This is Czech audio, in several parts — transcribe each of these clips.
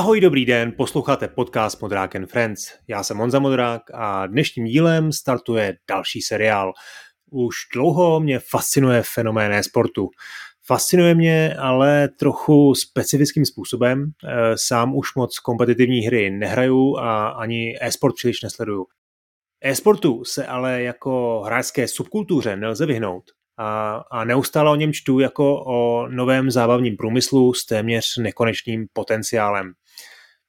Ahoj, dobrý den, posloucháte podcast Modrák and Friends. Já jsem Monza Modrák a dnešním dílem startuje další seriál. Už dlouho mě fascinuje fenomén e-sportu. Fascinuje mě ale trochu specifickým způsobem. Eh, sám už moc kompetitivní hry nehraju a ani e-sport příliš nesleduju. E-sportu se ale jako hráčské subkultuře nelze vyhnout a, a neustále o něm čtu jako o novém zábavním průmyslu s téměř nekonečným potenciálem.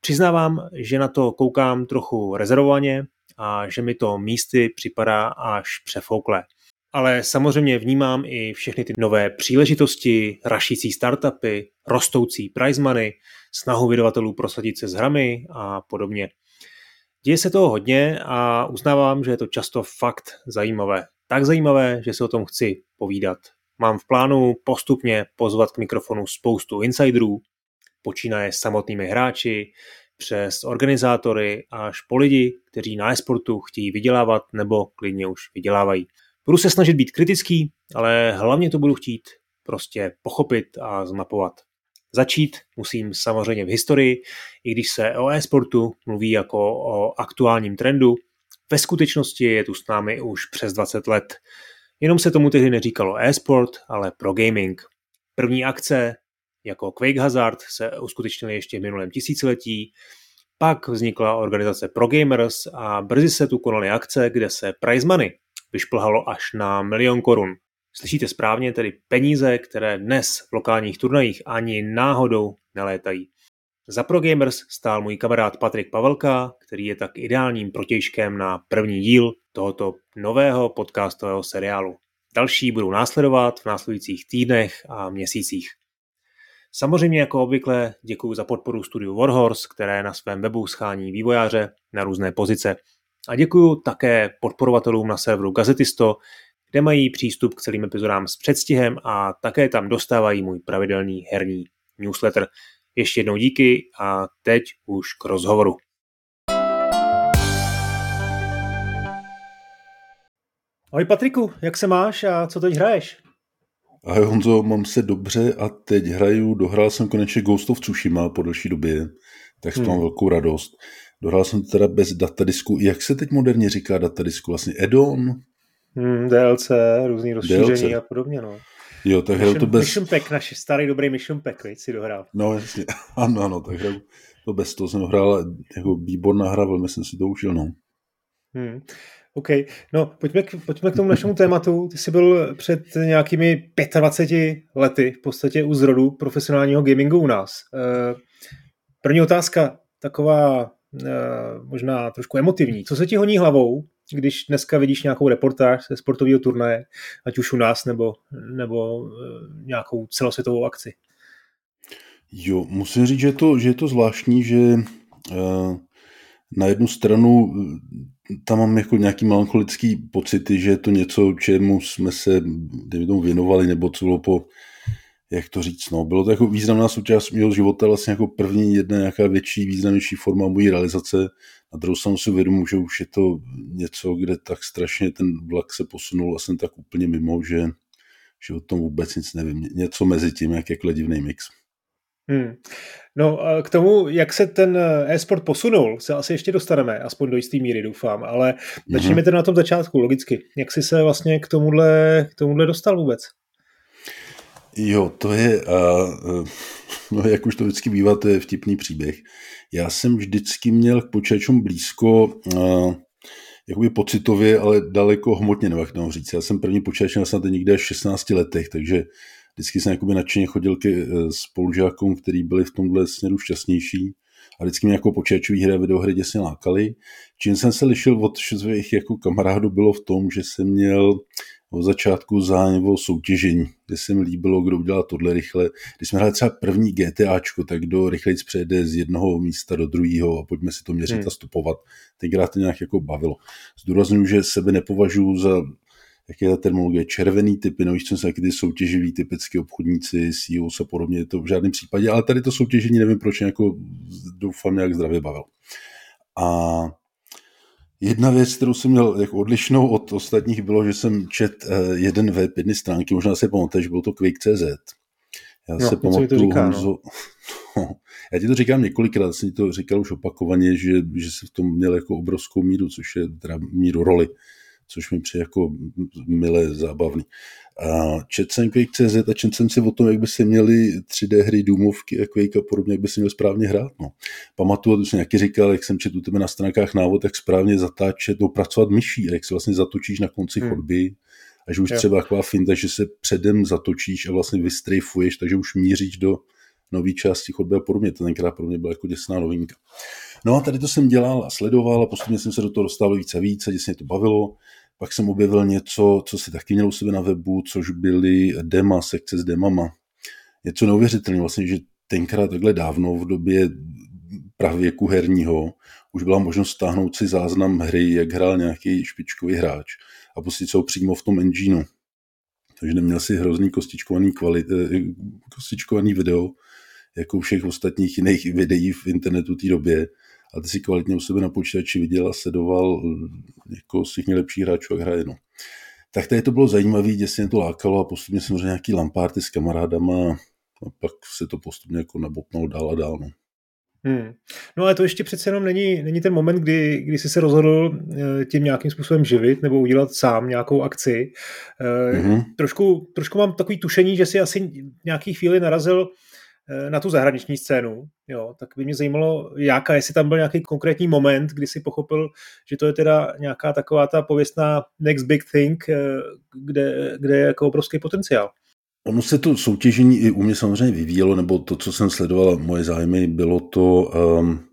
Přiznávám, že na to koukám trochu rezervovaně a že mi to místy připadá až přefoukle. Ale samozřejmě vnímám i všechny ty nové příležitosti, rašící startupy, rostoucí prize money, snahu vydavatelů prosadit se s hrami a podobně. Děje se toho hodně a uznávám, že je to často fakt zajímavé. Tak zajímavé, že se o tom chci povídat. Mám v plánu postupně pozvat k mikrofonu spoustu insiderů, počínaje samotnými hráči, přes organizátory až po lidi, kteří na e-sportu chtějí vydělávat nebo klidně už vydělávají. Budu se snažit být kritický, ale hlavně to budu chtít prostě pochopit a zmapovat. Začít musím samozřejmě v historii, i když se o e-sportu mluví jako o aktuálním trendu, ve skutečnosti je tu s námi už přes 20 let. Jenom se tomu tehdy neříkalo e-sport, ale pro gaming. První akce jako Quake Hazard se uskutečnily ještě v minulém tisíciletí, pak vznikla organizace Pro Gamers a brzy se tu konaly akce, kde se prize money vyšplhalo až na milion korun. Slyšíte správně, tedy peníze, které dnes v lokálních turnajích ani náhodou nelétají. Za Pro Gamers stál můj kamarád Patrik Pavelka, který je tak ideálním protějškem na první díl tohoto nového podcastového seriálu. Další budou následovat v následujících týdnech a měsících. Samozřejmě jako obvykle děkuji za podporu studiu Warhorse, které na svém webu schání vývojáře na různé pozice. A děkuji také podporovatelům na serveru Gazetisto, kde mají přístup k celým epizodám s předstihem a také tam dostávají můj pravidelný herní newsletter. Ještě jednou díky a teď už k rozhovoru. Ahoj Patriku, jak se máš a co teď hraješ? Ahoj Honzo, mám se dobře a teď hraju, dohrál jsem konečně Ghost of Tsushima po delší době, tak hmm. mám velkou radost. Dohrál jsem teda bez datadisku. Jak se teď moderně říká datadisku? Vlastně Edon? Hmm, DLC, různý rozšíření DLC. a podobně, no. Jo, tak hraju to bez... Mission Pack, naš starý dobrý Mission Pack, víc, si dohrál. No, jasně. Ano, ano, tak hraju to bez toho jsem dohrál jako výborná hra, velmi jsem si to užil, no. Hmm. OK, no pojďme k, pojďme k tomu našemu tématu. Ty jsi byl před nějakými 25 lety v podstatě u zrodu profesionálního gamingu u nás. Eh, první otázka, taková eh, možná trošku emotivní. Co se ti honí hlavou, když dneska vidíš nějakou reportáž ze sportového turnaje, ať už u nás nebo, nebo eh, nějakou celosvětovou akci? Jo, musím říct, že je to, že je to zvláštní, že uh, na jednu stranu tam mám jako nějaký melancholický pocity, že je to něco, čemu jsme se tomu věnovali, nebo co bylo po, jak to říct, no, bylo to jako významná součást mého života, vlastně jako první jedna nějaká větší, významnější forma mojí realizace. Na druhou stranu si uvědomuji, že už je to něco, kde tak strašně ten vlak se posunul a jsem tak úplně mimo, že, že o tom vůbec nic nevím. Něco mezi tím, jak je divný mix. Hmm. No k tomu, jak se ten eh, e-sport posunul, se asi ještě dostaneme, aspoň do jisté míry doufám, ale mm-hmm. začněme tedy na tom začátku, logicky. Jak jsi se vlastně k tomuhle, k tomuhle dostal vůbec? Jo, to je, uh, no jak už to vždycky bývá, to je vtipný příběh. Já jsem vždycky měl k počítačům blízko, uh, jakoby pocitově, ale daleko hmotně, nebo jak to říct. Já jsem první počítač měl snad někde až v 16 letech, takže vždycky jsem jakoby nadšeně chodil ke eh, spolužákům, který byli v tomhle směru šťastnější a vždycky mě jako počítačové hry a videohry děsně lákaly. Čím jsem se lišil od svých jako kamarádů bylo v tom, že jsem měl od začátku zájem o soutěžení, kde se mi líbilo, kdo udělá tohle rychle. Když jsme hráli třeba první GTAčko, tak kdo rychleji přejde z jednoho místa do druhého a pojďme si to měřit hmm. a stupovat. Tenkrát to nějak jako bavilo. Zdůraznuju, že sebe nepovažuji za jak je ta terminologie, červený typy, no víš, co taky ty soutěživí typické obchodníci, CEO a podobně, to v žádném případě, ale tady to soutěžení nevím proč, jako doufám nějak zdravě bavil. A Jedna věc, kterou jsem měl jako odlišnou od ostatních, bylo, že jsem čet eh, jeden web, jedny stránky, možná si pamatuješ, bylo to Quake.cz, Já no, se pamatuju, říká, Honzo, no. já ti to říkám několikrát, jsem ti to říkal už opakovaně, že, že se v tom měl jako obrovskou míru, což je teda míru roli, což mi přijde jako milé, zábavný. A četl jsem Quake.cz a četl jsem si o tom, jak by se měly 3D hry, důmovky a Quake a podobně, jak by se měl správně hrát. No. Pamatuju, to jsem nějaký říkal, jak jsem četl u tebe na stránkách návod, jak správně zatáčet, no, pracovat myší a jak se vlastně zatočíš na konci hmm. chodby a že už jo. třeba taková finta, že se předem zatočíš a vlastně vystrejfuješ, takže už míříš do nové části chodby a podobně. To tenkrát pro mě byla jako děsná novinka. No a tady to jsem dělal a sledoval a postupně jsem se do toho dostal více a více, děsně to bavilo. Pak jsem objevil něco, co si taky měl u sebe na webu, což byly dema, sekce s demama. Je to neuvěřitelné vlastně, že tenkrát takhle dávno v době pravěku herního už byla možnost stáhnout si záznam hry, jak hrál nějaký špičkový hráč a pustit se ho přímo v tom engineu. Takže neměl si hrozný kostičkovaný, kvalit, eh, kostičkovaný video, jako všech ostatních jiných videí v internetu té době. A ty si kvalitně u sebe na počítači viděl a sledoval jako z těch nejlepších hráčů, jak hraje. No. Tak tady to bylo zajímavé, děsně to lákalo a postupně jsem nějaký lampárty s kamarádama a pak se to postupně jako nabopnalo dál a dál. No. Hmm. No ale to ještě přece jenom není, není ten moment, kdy, kdy jsi se rozhodl eh, tím nějakým způsobem živit nebo udělat sám nějakou akci. Mm-hmm. Trošku, trošku mám takový tušení, že si asi nějaký chvíli narazil eh, na tu zahraniční scénu, jo, tak by mě zajímalo, jaká, jestli tam byl nějaký konkrétní moment, kdy si pochopil, že to je teda nějaká taková ta pověstná next big thing, kde, kde je jako obrovský potenciál. Ono se to soutěžení i u mě samozřejmě vyvíjelo, nebo to, co jsem sledoval, moje zájmy, bylo to, um,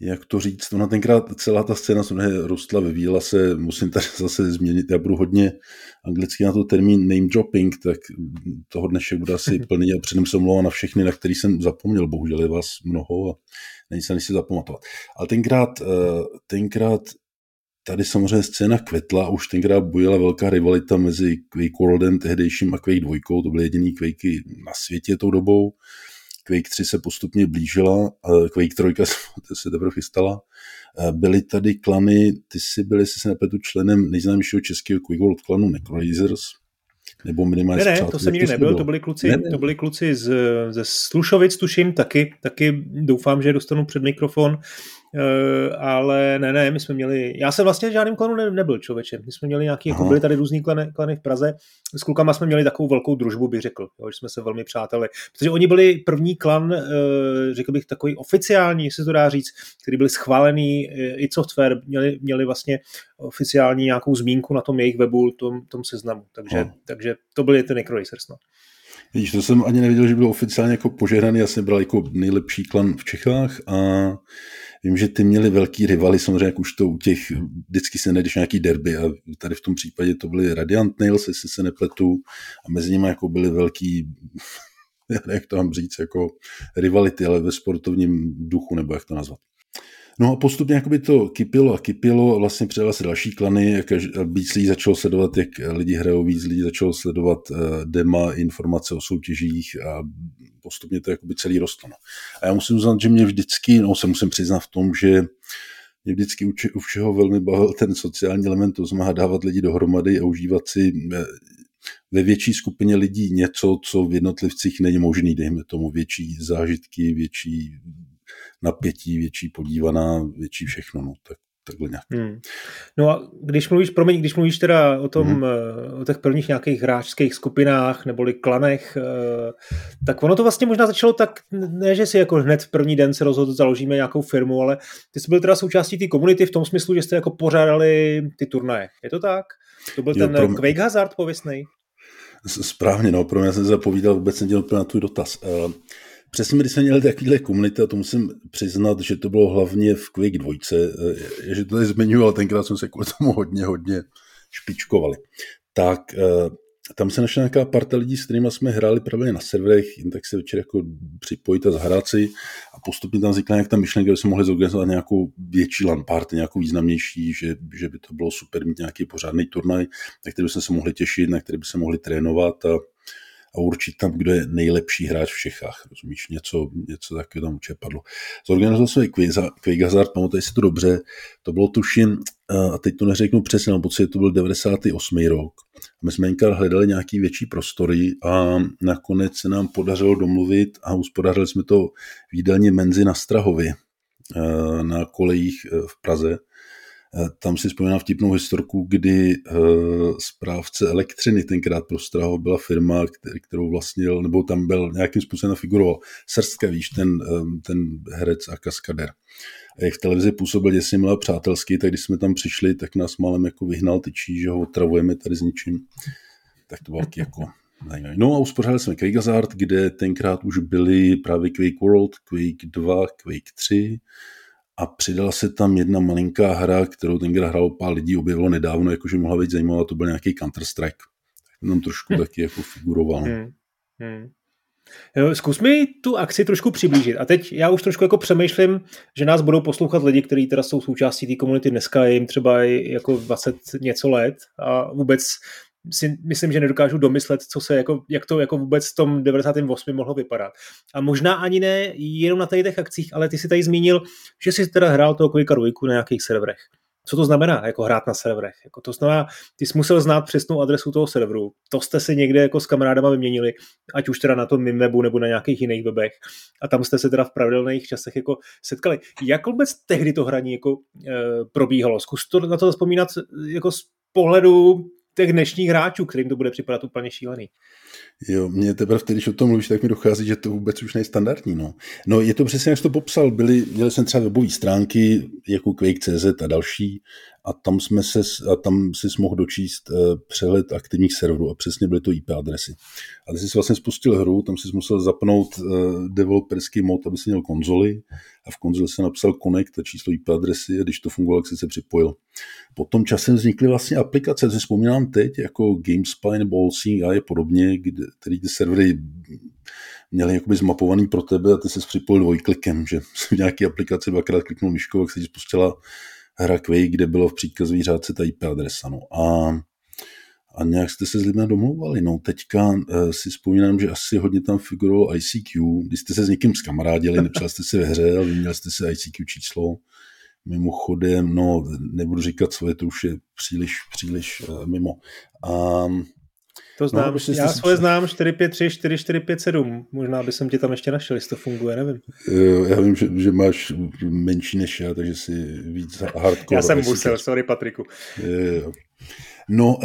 jak to říct, ona tenkrát celá ta scéna samozřejmě rostla, vyvíjela se, musím tady zase změnit, já budu hodně anglicky na to termín name dropping, tak toho dnešek bude asi plný a předem se na všechny, na který jsem zapomněl, bohužel je vás mnoho a není se si zapamatovat. Ale tenkrát, eh, tenkrát tady samozřejmě scéna kvetla a už tenkrát bojila velká rivalita mezi Quake Worldem tehdejším a Quake 2, to byly jediný Quakey na světě tou dobou. Quake 3 se postupně blížila, Quake 3 se teprve chystala. Byly tady klany, ty jsi byli, jestli se nepletu, členem nejznámějšího českého Quake World klanu Necrolizers, nebo minimálně ne, ne, to jsem nikdy nebyl, to byli kluci, ne, ne. to byli kluci z, ze Slušovic, tuším, taky, taky doufám, že dostanu před mikrofon. Uh, ale ne, ne, my jsme měli, já jsem vlastně žádným klanu ne, nebyl člověče, my jsme měli nějaký, jako byly tady různý klany, klany v Praze, s klukama jsme měli takovou velkou družbu, bych řekl, jo, že jsme se velmi přáteli, protože oni byli první klan, uh, řekl bych takový oficiální, jestli to dá říct, který byl schválený uh, i software, měli, měli vlastně oficiální nějakou zmínku na tom jejich webu, tom, tom seznamu, takže, takže to byly ty Necroracers, no. Vidíš, to jsem ani nevěděl, že byl oficiálně jako požehnaný, já jsem bral jako nejlepší klan v Čechách a Vím, že ty měli velký rivaly, samozřejmě jak už to u těch, vždycky se najdeš nějaký derby a tady v tom případě to byly Radiant Nails, jestli se nepletu, a mezi nimi jako byly velký, jak to mám říct, jako rivality, ale ve sportovním duchu, nebo jak to nazvat. No a postupně jakoby to kypilo a kypilo, vlastně přidala se další klany, víc lidí začalo sledovat, jak lidi hrajou, víc lidí začalo sledovat uh, dema, informace o soutěžích a postupně to jakoby celý rostlo. No. A já musím uznat, že mě vždycky, no se musím přiznat v tom, že mě vždycky u, u všeho velmi bavil ten sociální element, to znamená dávat lidi dohromady a užívat si eh, ve větší skupině lidí něco, co v jednotlivcích není možný, dejme tomu větší zážitky, větší napětí, větší podívaná, větší všechno. No. Tak takhle nějak. Hmm. No a když mluvíš, promiň, když mluvíš teda o tom, hmm. o těch prvních nějakých hráčských skupinách neboli klanech, eh, tak ono to vlastně možná začalo tak, ne, že si jako hned v první den se rozhodl, založíme nějakou firmu, ale ty jsi byl teda součástí té komunity v tom smyslu, že jste jako pořádali ty turnaje. Je to tak? To byl jo, ten pro... Quake Hazard pověstnej? Správně, no, pro mě jsem zapovídal, vůbec nedělal na tvůj dotaz. Uh, Přesně, když jsme měli takovýhle komunity, a to musím přiznat, že to bylo hlavně v Quake 2, eh, že to zmiňuji, ale tenkrát jsme se kvůli tomu hodně, hodně špičkovali. Tak eh, tam se našla nějaká parta lidí, s kterými jsme hráli právě na serverech, jen tak se večer jako připojit a zahrát si a postupně tam vznikla nějak ta myšlenka, že jsme mohli zorganizovat nějakou větší LAN party, nějakou významnější, že, že by to bylo super mít nějaký pořádný turnaj, na který bychom se mohli těšit, na který by se mohli trénovat a a určit tam, kdo je nejlepší hráč v Čechách. Rozumíš, něco, něco takového tam určitě padlo. Zorganizoval jsem Quake Hazard, pamatuješ si to dobře, to bylo tuším, a teď to neřeknu přesně, mám pocit, to byl 98. rok. My jsme jenka hledali nějaký větší prostory a nakonec se nám podařilo domluvit a uspodařili jsme to v jídelně Menzi na Strahově eh, na kolejích eh, v Praze. Eh, tam si vzpomínám vtipnou historku, kdy správce elektřiny tenkrát pro Strahov byla firma, kterou vlastnil, nebo tam byl nějakým způsobem figuroval. Srstka, víš, ten, ten herec a kaskader jak v televizi působil děsně milé přátelsky, tak když jsme tam přišli, tak nás malem jako vyhnal tyčí, že ho otravujeme tady s ničím. Tak to bylo jako zajímavé. No a uspořádali jsme Quake Hazard, kde tenkrát už byly právě Quake World, Quake 2, Quake 3 a přidala se tam jedna malinká hra, kterou tenkrát hrálo pár lidí, objevilo nedávno, jakože mohla být zajímavá, to byl nějaký Counter-Strike. Tak tam trošku hmm. taky jako figuroval. Hmm. Hmm. Zkus mi tu akci trošku přiblížit. A teď já už trošku jako přemýšlím, že nás budou poslouchat lidi, kteří teda jsou součástí té komunity dneska, je jim třeba jako 20 něco let a vůbec si myslím, že nedokážu domyslet, co se jako, jak to jako vůbec v tom 98. mohlo vypadat. A možná ani ne jenom na těch akcích, ale ty si tady zmínil, že jsi teda hrál toho Quake na nějakých serverech co to znamená, jako hrát na serverech. Jako to znamená, ty jsi musel znát přesnou adresu toho serveru, to jste si někde jako s kamarádama vyměnili, ať už teda na tom mým webu nebo na nějakých jiných webech a tam jste se teda v pravidelných časech jako setkali. Jak vůbec tehdy to hraní jako e, probíhalo? Zkus to na to vzpomínat jako z pohledu těch dnešních hráčů, kterým to bude připadat úplně šílený. Jo, mě teprve, když o tom mluvíš, tak mi dochází, že to vůbec už nejstandardní. No. no je to přesně, jak jsi to popsal. Byli, měli jsem třeba webové stránky jako Quake.cz a další a tam, jsme se, a tam si mohl dočíst uh, přehled aktivních serverů a přesně byly to IP adresy. A ty jsi vlastně spustil hru, tam si musel zapnout uh, developerský mod, aby si měl konzoli a v konzoli se napsal connect a číslo IP adresy a když to fungovalo, tak si se připojil. Potom časem vznikly vlastně aplikace, co vzpomínám teď, jako GameSpy nebo Allsing a je podobně, kde, který ty servery měli jakoby zmapovaný pro tebe a ty se připojil dvojklikem, že v nějaké aplikaci dvakrát kliknul myškou, jak se ti spustila hra Quake, kde bylo v příkazu řádce ta IP adresa. No. A, a nějak jste se s lidmi domlouvali. No, teďka uh, si vzpomínám, že asi hodně tam figuroval ICQ, když jste se s někým zkamarádili, nepřál jste si ve hře, ale měl jste si ICQ číslo. Mimochodem, no, nebudu říkat svoje, to už je příliš, příliš uh, mimo. A to znám, no, já svoje znám 453, 4457, možná by jsem tě tam ještě našel, jestli to funguje, nevím. Já vím, že, že máš menší než já, takže si víc hardcore. Já jsem musel, sorry Patriku. Jo. No, uh,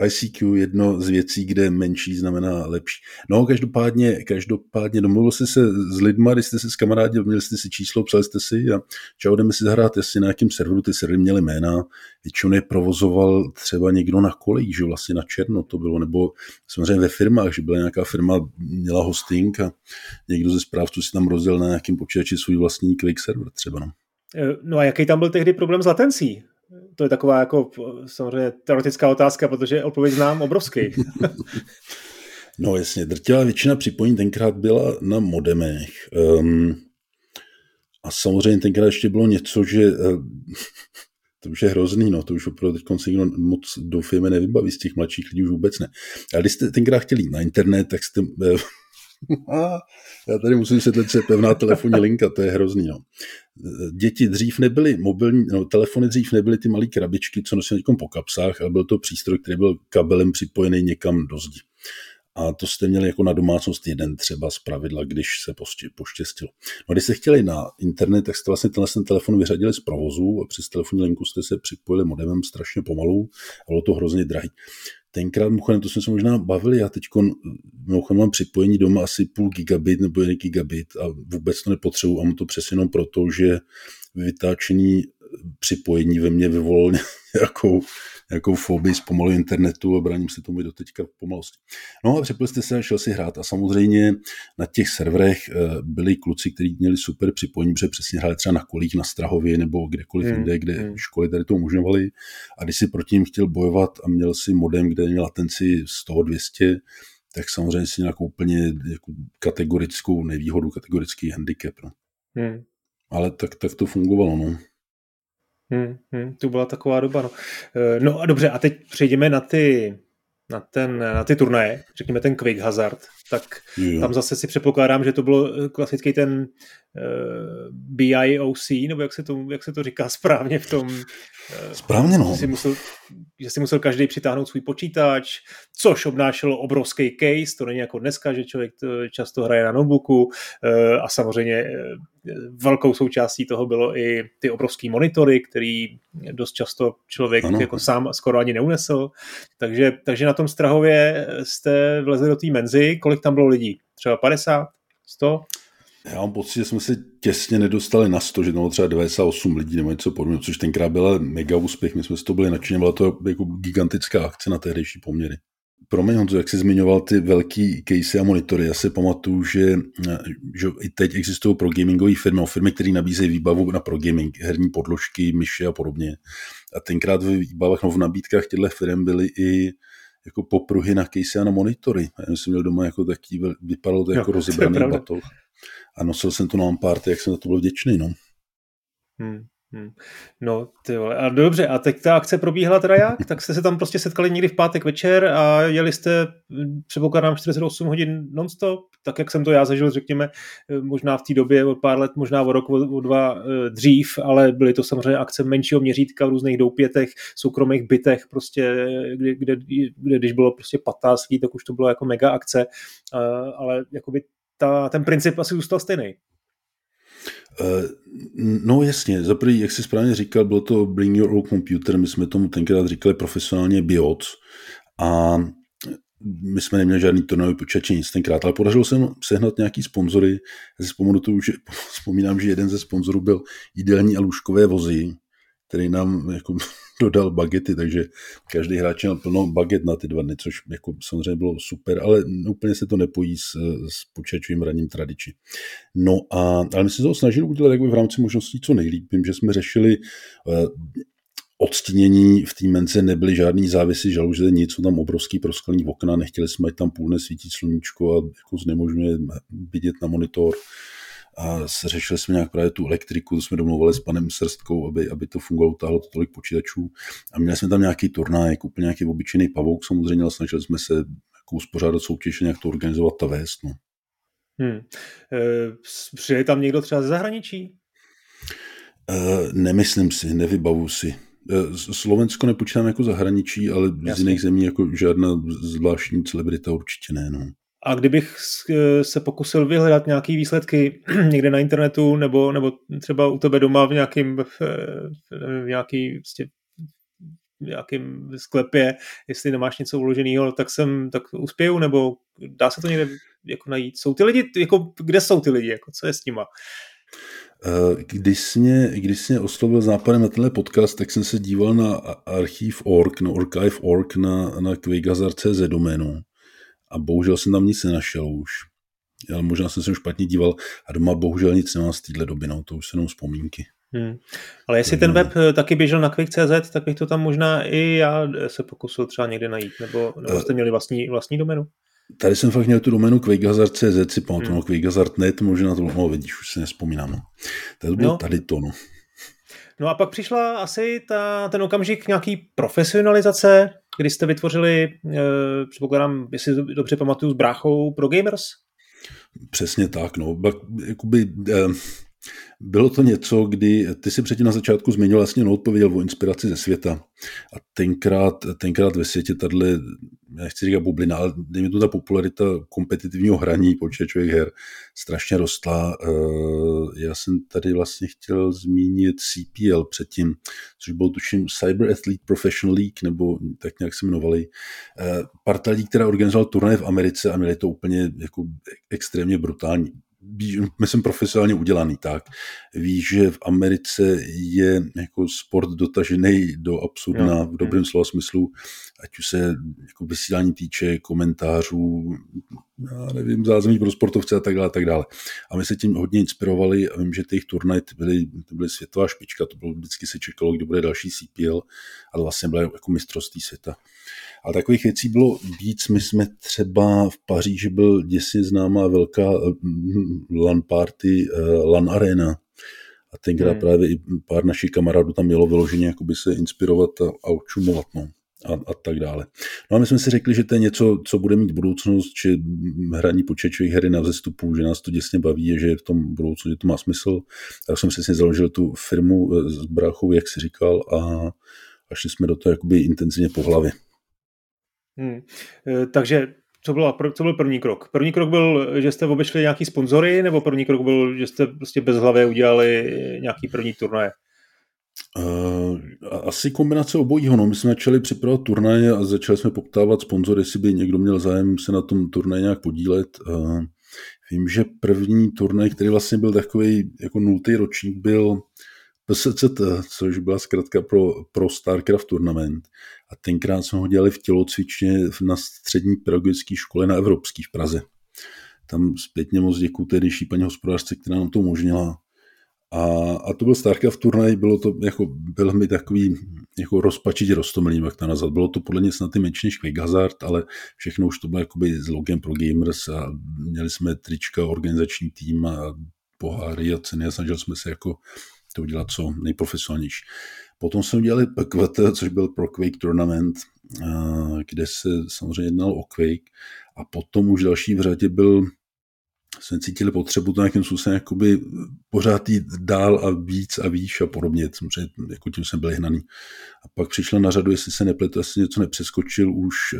eh, ICQ jedno z věcí, kde menší znamená lepší. No, každopádně, každopádně domluvil jsi se s lidma, když jste se s kamarádě, měli jste si číslo, psali jste si a čau, jdeme si zahrát, jestli na jakém serveru ty servery měly jména. Většinou je provozoval třeba někdo na kolejích, že vlastně na černo to bylo, nebo samozřejmě ve firmách, že byla nějaká firma, měla hosting a někdo ze správců si tam rozdělil na nějakém počítači svůj vlastní Quake server třeba. No. Eh, no a jaký tam byl tehdy problém s latencí? To je taková jako samozřejmě teoretická otázka, protože odpověď znám obrovský. no jasně, drtivá většina připojení tenkrát byla na modemech. Um, a samozřejmě tenkrát ještě bylo něco, že uh, to už je hrozný, no, to už opravdu teď se nikdo moc doufujeme nevybaví z těch mladších lidí už vůbec ne. Ale když jste tenkrát chtěli na internet, tak jste uh, Já tady musím se teď pevná telefonní linka, to je hrozný. No. Děti dřív nebyly mobilní, no, telefony dřív nebyly ty malé krabičky, co nosili po kapsách, ale byl to přístroj, který byl kabelem připojený někam do zdi. A to jste měli jako na domácnost jeden třeba z pravidla, když se poštěstilo. No, když jste chtěli na internet, tak jste vlastně tenhle ten telefon vyřadili z provozu a přes telefonní linku jste se připojili modemem strašně pomalu a bylo to hrozně drahý tenkrát, mimochodem, to jsme se možná bavili, já teď mimochodem mám připojení doma asi půl gigabit nebo jeden gigabit a vůbec to nepotřebuji a mám to přesně jenom proto, že vytáčení připojení ve mně vyvolalo nějakou, nějakou fobii z pomalu internetu a braním se tomu i do teďka v pomalosti. No a připojil jste se a šel si hrát a samozřejmě na těch serverech eh, byli kluci, kteří měli super připojení, protože přesně hráli třeba na kolích na Strahově nebo kdekoliv hmm. jinde, kde hmm. školy tady to umožňovaly a když si proti ním chtěl bojovat a měl si modem, kde měl latenci 100-200, tak samozřejmě si nějakou úplně jako kategorickou nevýhodu, kategorický handicap. No. Hmm. Ale tak, tak to fungovalo. No. Hmm, hmm, to byla taková doba. No. Eh, no a dobře, a teď přejdeme na ty, na, ten, na ty turnaje, řekněme ten Quick Hazard, tak jo. tam zase si předpokládám, že to bylo eh, klasický ten uh, eh, BIOC, nebo jak se, to, jak se to říká správně v tom... Uh, správně, no. Si musel, že si musel každý přitáhnout svůj počítač, což obnášelo obrovský case, to není jako dneska, že člověk často hraje na notebooku a samozřejmě velkou součástí toho bylo i ty obrovský monitory, který dost často člověk ano. jako sám skoro ani neunesl. Takže, takže na tom Strahově jste vlezli do té menzy. Kolik tam bylo lidí? Třeba 50? 100? Já mám pocit, že jsme se těsně nedostali na 100, že to třeba 98 lidí nebo něco podobného, což tenkrát byla mega úspěch. My jsme z toho byli nadšení, byla to jako gigantická akce na tehdejší poměry. Promiň Honzo, jak jsi zmiňoval ty velký case a monitory, já si pamatuju, že, že i teď existují pro gamingové firmy, firmy, které nabízejí výbavu na pro gaming, herní podložky, myši a podobně. A tenkrát v výbavách, no v nabídkách těchto firm byly i jako popruhy na case a na monitory. Já jsem měl doma jako taký, vypadalo to jako rozebraný batoh a nosil jsem to na party, jak jsem za to byl vděčný, no. Hmm. Hmm. No, ty vole. A dobře, a teď ta akce probíhala teda jak? Tak jste se tam prostě setkali někdy v pátek večer a jeli jste, předpokládám, 48 hodin nonstop, tak jak jsem to já zažil, řekněme, možná v té době o pár let, možná o rok, o, o dva eh, dřív, ale byly to samozřejmě akce menšího měřítka v různých doupětech, soukromých bytech, prostě, kde, kde, kde když bylo prostě 15 lidí, tak už to bylo jako mega akce, ale jakoby ta, ten princip asi zůstal stejný. Uh, no jasně, za prvý, jak jsi správně říkal, bylo to Bring Your Own Computer, my jsme tomu tenkrát říkali profesionálně BIOC a my jsme neměli žádný turnajový počítač nic tenkrát, ale podařilo se sehnat nějaký sponzory. Já si vzpomínám, že, jeden ze sponzorů byl ideální a lůžkové vozy, který nám jako dodal bagety, takže každý hráč měl plno baget na ty dva dny, což jako samozřejmě bylo super, ale úplně se to nepojí s, s počítačovým raním tradiči. No a, ale my jsme se to snažili udělat jako v rámci možností co nejlíp. Vím, že jsme řešili uh, odstínění v té mence nebyly žádný závisy žaluže, nic, jsou tam obrovský prosklený okna, nechtěli jsme, ať tam půl nesvítí sluníčko a jako znemožňuje vidět na monitor a řešili jsme nějak právě tu elektriku, to jsme domluvili s panem Srstkou, aby, aby to fungovalo, táhlo to tolik počítačů. A měli jsme tam nějaký turnaj, jako úplně nějaký obyčejný pavouk samozřejmě, ale snažili jsme se jako uspořádat soutěž, nějak to organizovat ta vést. No. Hmm. E, přijde tam někdo třeba ze zahraničí? E, nemyslím si, nevybavu si. E, Slovensko nepočítám jako zahraničí, ale Jasně. z jiných zemí jako žádná zvláštní celebrita určitě ne. No. A kdybych se pokusil vyhledat nějaké výsledky někde na internetu nebo, nebo třeba u tebe doma v nějakým, v nějaký prostě v nějakým sklepě, jestli nemáš něco uloženého, tak jsem, tak uspěju, nebo dá se to někde jako najít? Jsou ty lidi, jako, kde jsou ty lidi, jako, co je s nima? Když jsi mě, když mě oslovil západem na tenhle podcast, tak jsem se díval na archiv.org, no archive.org na, na Quakehazard.cz doménu a bohužel jsem tam nic nenašel už. Ale možná jsem se špatně díval a doma bohužel nic nemám z téhle doby, no, to už jsou jenom vzpomínky. Hmm. Ale jestli ten web eh, taky běžel na Quick.cz, tak bych to tam možná i já se pokusil třeba někde najít, nebo, nebo eh, jste měli vlastní, vlastní domenu? Tady jsem fakt měl tu domenu QuakeHazard.cz, si pamatuju, hmm. no, QuakeHazard.net, možná to, no vidíš, už si nespomínám. No. To bylo no. tady to, no. No a pak přišla asi ta, ten okamžik nějaký profesionalizace, kdy jste vytvořili, e, předpokládám, jestli dobře pamatuju, s bráchou pro gamers? Přesně tak, no. Jakoby, e, bylo to něco, kdy ty si předtím na začátku zmiňoval, vlastně odpověděl o inspiraci ze světa. A tenkrát, tenkrát ve světě tahle, nechci říkat bublina, ale dejme to ta popularita kompetitivního hraní počítačových her strašně rostla. Eh, já jsem tady vlastně chtěl zmínit CPL předtím, což byl tuším Cyber Athlete Professional League, nebo tak nějak se jmenovali. Eh, parta lidí, která organizoval turnaje v Americe a měli to úplně jako extrémně brutální myslím profesionálně udělaný tak, víš, že v Americe je jako sport dotažený do absurdna v dobrém slova smyslu, ať už se jako vysílání týče, komentářů, já nevím, zázemí pro sportovce a tak dále, a tak dále. A my se tím hodně inspirovali a vím, že těch turnaj byly, to byly světová špička, to bylo vždycky se čekalo, kdy bude další CPL, ale vlastně byla jako mistrovství světa. A takových věcí bylo víc. My jsme třeba v Paříži byl děsně známá velká eh, LAN party, eh, LAN arena. A tenkrát hmm. právě i pár našich kamarádů tam mělo vyloženě jakoby se inspirovat a, a učumovat. No. A, a tak dále. No a my jsme si řekli, že to je něco, co bude mít budoucnost, že hraní počítačových hry na vzestupu, že nás to děsně baví, že v tom budoucnu, že to má smysl. Tak jsem přesně založil tu firmu eh, s bráchou, jak si říkal, a a šli jsme do toho jakoby intenzivně po hlavě. Hmm. E, takže co, byla, co byl první krok? První krok byl, že jste obešli nějaký sponzory, nebo první krok byl, že jste prostě bez hlavy udělali nějaký první turnaje? Uh, asi kombinace obojího. No. My jsme začali připravovat turnaje a začali jsme poptávat sponzory, jestli by někdo měl zájem se na tom turnaji nějak podílet. Uh, vím, že první turnaj, který vlastně byl takový jako nultý ročník, byl PSCT, což byla zkrátka pro, pro StarCraft Tournament. A tenkrát jsme ho dělali v tělocvičně na střední pedagogické škole na Evropský v Praze. Tam zpětně moc děkuji tehdejší paní hospodářce, která nám to umožnila. A, a to byl StarCraft turnaj, bylo to jako, byl mi takový jako rozpačitě roztomilý, jak to nazvat. Bylo to podle mě snad i menší než Quick Hazard, ale všechno už to bylo jakoby s logem pro gamers a měli jsme trička, organizační tým a poháry a ceny a snažili jsme se jako to udělat co nejprofesionálnější. Potom jsme udělali PQT, což byl Pro Quake Tournament, kde se samozřejmě jednalo o Quake a potom už další v řadě byl jsme cítili potřebu to nějakým způsobem jakoby pořád jít dál a víc a výš a podobně. Samozřejmě jako tím jsem byl hnaný. A pak přišla na řadu, jestli se nepletu, jestli něco nepřeskočil už eh,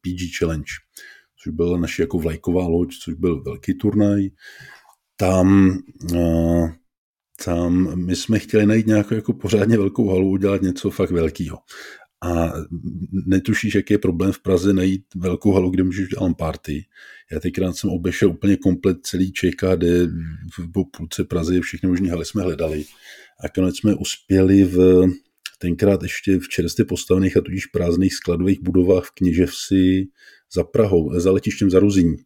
PG Challenge, což byla naše jako vlajková loď, což byl velký turnaj. Tam uh, tam my jsme chtěli najít nějakou jako pořádně velkou halu, udělat něco fakt velkého. A netušíš, jaký je problém v Praze najít velkou halu, kde můžeš dělat party. Já tenkrát jsem obešel úplně komplet celý ČKD, v půlce Prazy, všechny možné haly jsme hledali. A konec jsme uspěli v tenkrát ještě v čerstvě postavených a tudíž prázdných skladových budovách v Kněževsi za Prahou, za letištěm za Ruzíní.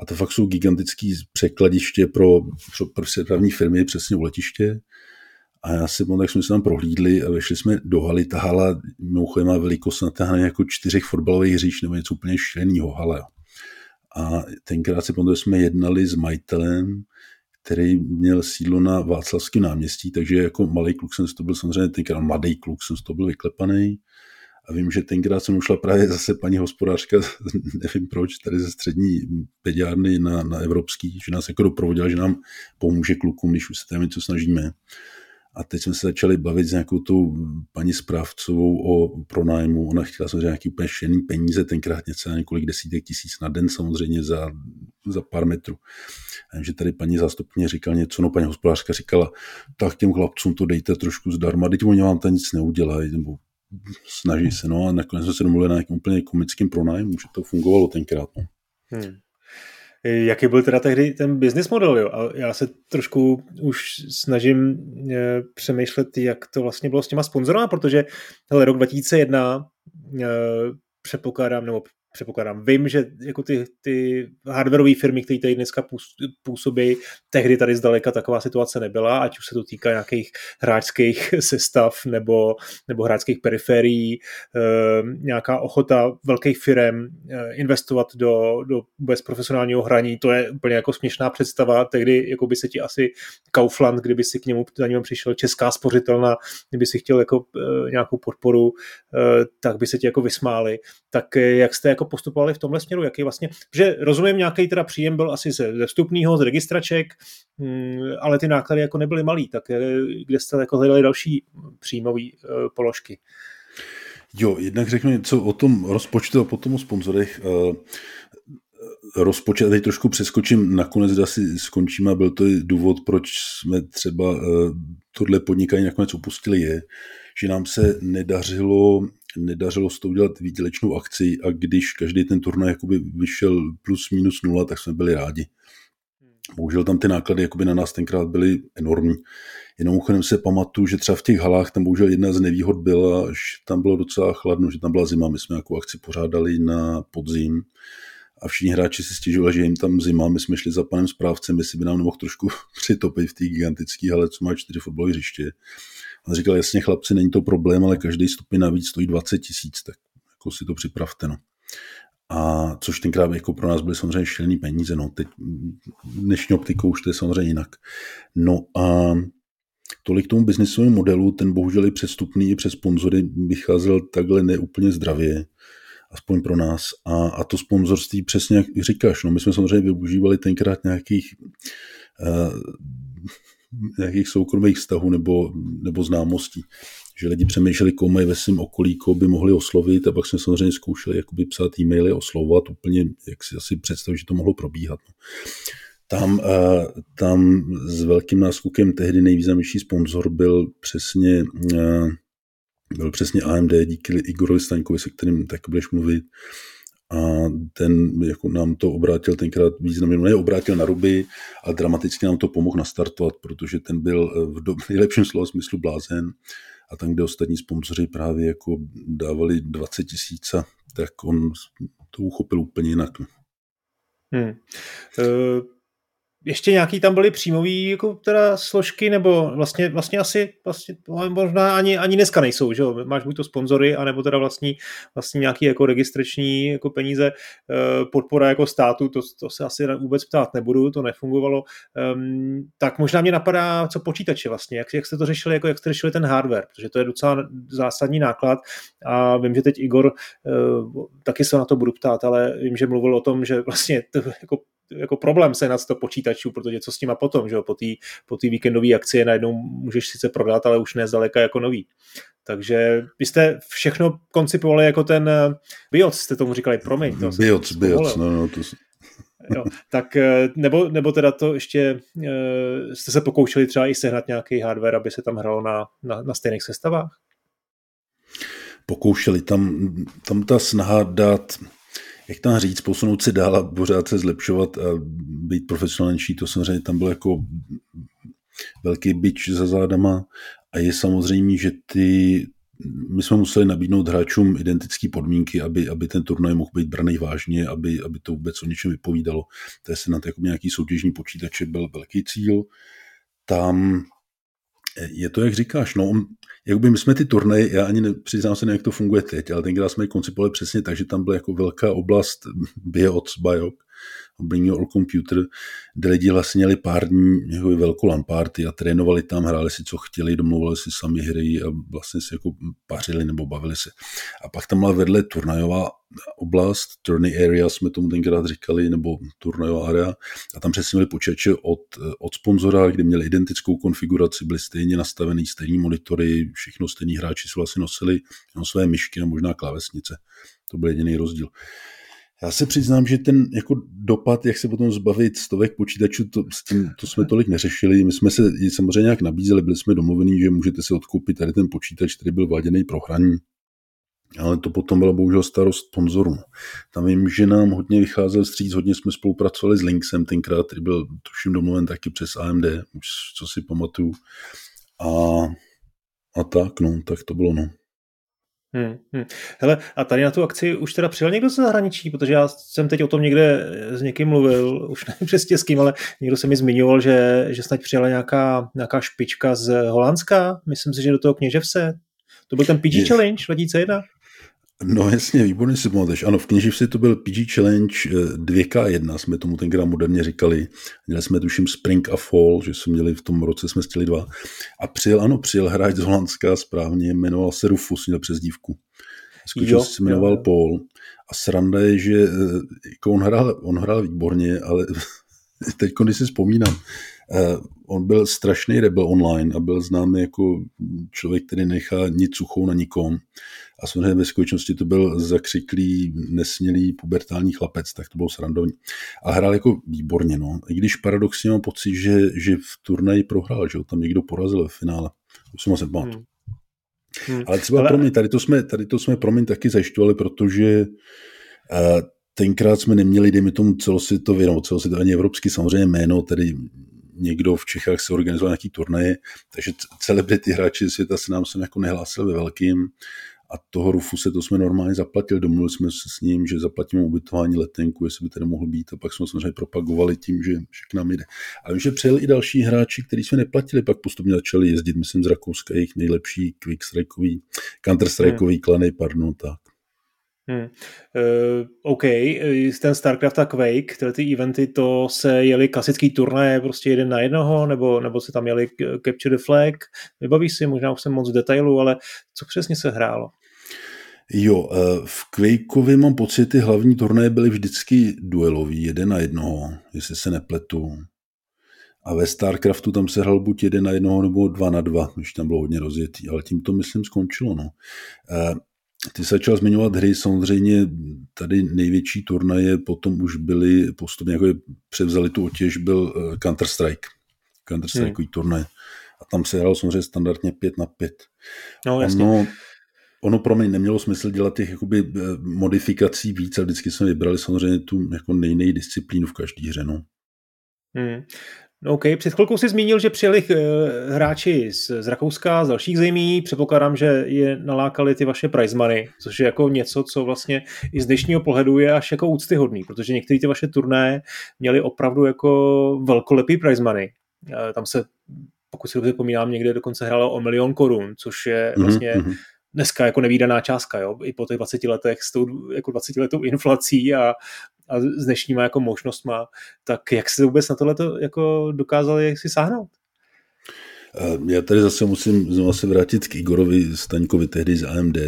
A to fakt jsou gigantický překladiště pro, pro, pro přepravní firmy přesně u letiště. A já si tak jsme se tam prohlídli a vešli jsme do haly. Ta hala mimochodem má velikost na jako čtyřech fotbalových hřišť nebo něco úplně šíleného hala. A tenkrát si pamatuju, jsme jednali s majitelem, který měl sídlo na Václavském náměstí, takže jako malý kluk jsem to byl samozřejmě tenkrát mladý kluk jsem to byl vyklepaný a vím, že tenkrát jsem ušla právě zase paní hospodářka, nevím proč, tady ze střední pediárny na, na evropský, že nás jako doprovodila, že nám pomůže klukům, když už se tam něco snažíme. A teď jsme se začali bavit s nějakou tou paní správcovou o pronájmu. Ona chtěla samozřejmě nějaký úplně peníze, tenkrát něco na několik desítek tisíc na den samozřejmě za, za pár metrů. A vím, že tady paní zástupně říkala něco, no paní hospodářka říkala, tak těm chlapcům to dejte trošku zdarma, teď oni vám tam nic neudělají, nebo snaží se, no a nakonec jsme se domluvili na nějakém úplně komickým pronájmu, že to fungovalo tenkrát. No. Hmm. Jaký byl teda tehdy ten business model? Jo? A já se trošku už snažím e, přemýšlet, jak to vlastně bylo s těma sponzorama, protože hele, rok 2001 e, předpokládám, nebo předpokládám. Vím, že jako ty, ty hardwareové firmy, které tady dneska působí, tehdy tady zdaleka taková situace nebyla, ať už se to týká nějakých hráčských sestav nebo, nebo hráčských periferií, e, nějaká ochota velkých firm e, investovat do, do vůbec profesionálního hraní, to je úplně jako směšná představa. Tehdy jako by se ti asi Kaufland, kdyby si k němu za ním přišel česká spořitelna, kdyby si chtěl jako e, nějakou podporu, e, tak by se ti jako vysmáli. Tak jak jste jako postupovali v tomhle směru, jaký vlastně, že rozumím, nějaký teda příjem byl asi ze vstupního, z registraček, mm, ale ty náklady jako nebyly malý, tak eh, kde jste jako hledali další příjmové eh, položky? Jo, jednak řeknu něco o tom rozpočtu a potom o sponzorech. Eh, rozpočet, teď trošku přeskočím, nakonec asi skončíme a byl to důvod, proč jsme třeba tohle podnikání nakonec opustili, je, že nám se nedařilo nedařilo se to udělat výdělečnou akci a když každý ten turnaj jakoby vyšel plus minus nula, tak jsme byli rádi. Bohužel tam ty náklady jakoby na nás tenkrát byly enormní. Jenom úchodem se pamatuju, že třeba v těch halách tam bohužel jedna z nevýhod byla, že tam bylo docela chladno, že tam byla zima. My jsme jako akci pořádali na podzim a všichni hráči si stěžovali, že jim tam zima. My jsme šli za panem správcem, jestli by nám nemohl trošku přitopit v té gigantické hale, co má čtyři fotbalové hřiště. On říkal, jasně chlapci, není to problém, ale každý stupeň navíc stojí 20 tisíc, tak jako si to připravte. No. A což tenkrát jako pro nás byly samozřejmě šílený peníze. No. Teď dnešní optikou už to je samozřejmě jinak. No a tolik tomu biznisovému modelu, ten bohužel i přestupný, i přes sponzory vycházel takhle neúplně zdravě, aspoň pro nás. A, a to sponzorství přesně jak říkáš, no my jsme samozřejmě využívali tenkrát nějakých uh, nějakých soukromých vztahů nebo, nebo známostí. že lidi přemýšleli, koho mají ve svém okolí, koho by mohli oslovit a pak jsme samozřejmě zkoušeli jakoby psát e-maily, oslovovat úplně, jak si asi představit, že to mohlo probíhat. Tam, uh, tam s velkým náskokem tehdy nejvýznamnější sponzor byl přesně uh, byl přesně AMD díky Igorovi Staňkovi, se kterým tak budeš mluvit. A ten jako nám to obrátil tenkrát významně, ne obrátil na ruby, ale dramaticky nám to pomohl nastartovat, protože ten byl eh, v do, nejlepším slova smyslu blázen a tam, kde ostatní sponzoři právě jako dávali 20 tisíc, tak on to uchopil úplně jinak. No. Hmm. Uh ještě nějaký tam byly příjmový jako teda složky, nebo vlastně, vlastně asi vlastně, možná ani, ani dneska nejsou, že jo? Máš buď to sponzory, anebo teda vlastní, vlastní nějaký jako registrační jako peníze, eh, podpora jako státu, to, to se asi vůbec ptát nebudu, to nefungovalo. Um, tak možná mě napadá, co počítače vlastně, jak, jak jste to řešili, jako jak jste řešili ten hardware, protože to je docela zásadní náklad a vím, že teď Igor, uh, taky se na to budu ptát, ale vím, že mluvil o tom, že vlastně to jako jako problém se nad to počítačů, protože co s nima potom, že jo, po té po víkendové akci je najednou můžeš sice prodat, ale už ne zdaleka jako nový. Takže vy jste všechno koncipovali jako ten eh, BIOS, jste tomu říkali, promiň. To BIOS, BIOS, no, no, to... jo, tak eh, nebo, nebo teda to ještě eh, jste se pokoušeli třeba i sehnat nějaký hardware, aby se tam hralo na, na, na stejných sestavách? Pokoušeli, tam, tam ta snaha dát jak tam říct, posunout se dál a pořád se zlepšovat a být profesionálnější, to samozřejmě tam byl jako velký bič za zádama a je samozřejmě, že ty, my jsme museli nabídnout hráčům identické podmínky, aby, aby ten turnaj mohl být braný vážně, aby, aby to vůbec o něčem vypovídalo. To je se na jako nějaký soutěžní počítače byl velký cíl. Tam je to, jak říkáš, no, jakoby my jsme ty turnaje, já ani nepřiznám se, jak to funguje teď, ale tenkrát jsme ji koncipovali přesně tak, že tam byla jako velká oblast BIOC, Bring Your Computer, kde lidi vlastně měli pár dní jako velkou LAN party a trénovali tam, hráli si, co chtěli, domlouvali si sami hry a vlastně si jako pařili nebo bavili se. A pak tam byla vedle turnajová oblast, tourney area jsme tomu tenkrát říkali, nebo turnajová area, a tam přesně měli počítače od, od sponzora, kde měli identickou konfiguraci, byly stejně nastavený, stejní monitory, všechno stejní hráči si vlastně nosili jenom své myšky a možná klávesnice. To byl jediný rozdíl. Já se přiznám, že ten jako dopad, jak se potom zbavit stovek počítačů, to, s tím, to jsme tolik neřešili. My jsme se samozřejmě nějak nabízeli, byli jsme domluvení, že můžete si odkoupit tady ten počítač, který byl váděný pro hraní. Ale to potom byla bohužel starost sponzorů. Tam vím, že nám hodně vycházel stříc, hodně jsme spolupracovali s Linksem tenkrát, který byl tuším domluven taky přes AMD, už co si pamatuju. A, a tak, no, tak to bylo, no. Hmm, hmm. Hele, a tady na tu akci už teda přijel někdo ze zahraničí, protože já jsem teď o tom někde s někým mluvil, už nevím přesně s kým, ale někdo se mi zmiňoval, že, že snad přijela nějaká, nějaká špička z Holandska, myslím si, že do toho kněževce. To byl ten PG. Challenge 2001? No jasně, výborně si pamatuješ. Ano, v kněživci to byl PG Challenge 2K1, eh, jsme tomu tenkrát moderně říkali. Měli jsme tuším Spring a Fall, že jsme měli v tom roce, jsme stili dva. A přijel, ano, přijel hráč z Holandska, správně, jmenoval se Rufus, měl přezdívku. Skutečně se jmenoval jo. Paul. A sranda je, že eh, jako on, hrál, on hrál výborně, ale teď, když si vzpomínám, on byl strašný rebel online a byl známý jako člověk, který nechá nic suchou na nikom. A samozřejmě ve skutečnosti to byl zakřiklý, nesmělý pubertální chlapec, tak to bylo srandovní. A hrál jako výborně, no. I když paradoxně mám pocit, že, že v turnaji prohrál, že ho tam někdo porazil v finále. To jsem se pamatuju. Hmm. Hmm. Ale třeba Ale... pro mě, tady to jsme, tady to jsme pro mě taky zajišťovali, protože uh, tenkrát jsme neměli, dejme tomu celosvětově, no celosvětově ani evropský samozřejmě jméno, tedy někdo v Čechách se organizoval nějaký turnaje, takže celebrity hráči světa se nám sem jako nehlásili ve velkým a toho Rufuse to jsme normálně zaplatili, domluvili jsme se s ním, že zaplatíme ubytování letenku, jestli by tedy mohl být a pak jsme samozřejmě propagovali tím, že, že k nám jde. Ale vím, že přijeli i další hráči, kteří jsme neplatili, pak postupně začali jezdit, myslím z Rakouska, jejich nejlepší quick strikeový, counter strikeový hmm. klany, pardon, tak. Hmm. Uh, OK, ten StarCraft a Quake, tyhle ty eventy, to se jeli klasický turnaje prostě jeden na jednoho, nebo, nebo se tam jeli Capture the Flag, vybavíš si, možná už jsem moc v detailu, ale co přesně se hrálo? Jo, eh, v Quakeovi mám pocit, ty hlavní turnaje byly vždycky duelový, jeden na jednoho, jestli se nepletu. A ve StarCraftu tam se hrál buď jeden na jednoho nebo dva na dva, když tam bylo hodně rozjetý, ale tím to myslím skončilo. No. Ty se začal zmiňovat hry, samozřejmě tady největší turnaje potom už byly postupně, jako je převzali tu otěž, byl eh, Counter-Strike. Counter-Strike hmm. turnaj. A tam se hrál samozřejmě standardně 5 na 5. No, jasně. Ono, ono pro mě nemělo smysl dělat těch jakoby, eh, modifikací víc a vždycky jsme vybrali samozřejmě tu jako nejnej disciplínu v každé hře. No. Hmm. No OK, před chvilkou si zmínil, že přijeli uh, hráči z, z Rakouska, z dalších zemí. Předpokládám, že je nalákali ty vaše prize money, což je jako něco, co vlastně i z dnešního pohledu je až jako úctyhodný, protože některé ty vaše turné měly opravdu jako velkolepý prize money. Uh, tam se, pokud si dobře vzpomínám, někde dokonce hrálo o milion korun, což je mhm, vlastně mm-hmm dneska jako nevýdaná částka, jo? i po těch 20 letech s tou jako 20 letou inflací a, a s dnešníma jako možnostma, tak jak se vůbec na tohle jako dokázali si sáhnout? Já tady zase musím znovu se vrátit k Igorovi Staňkovi tehdy z AMD.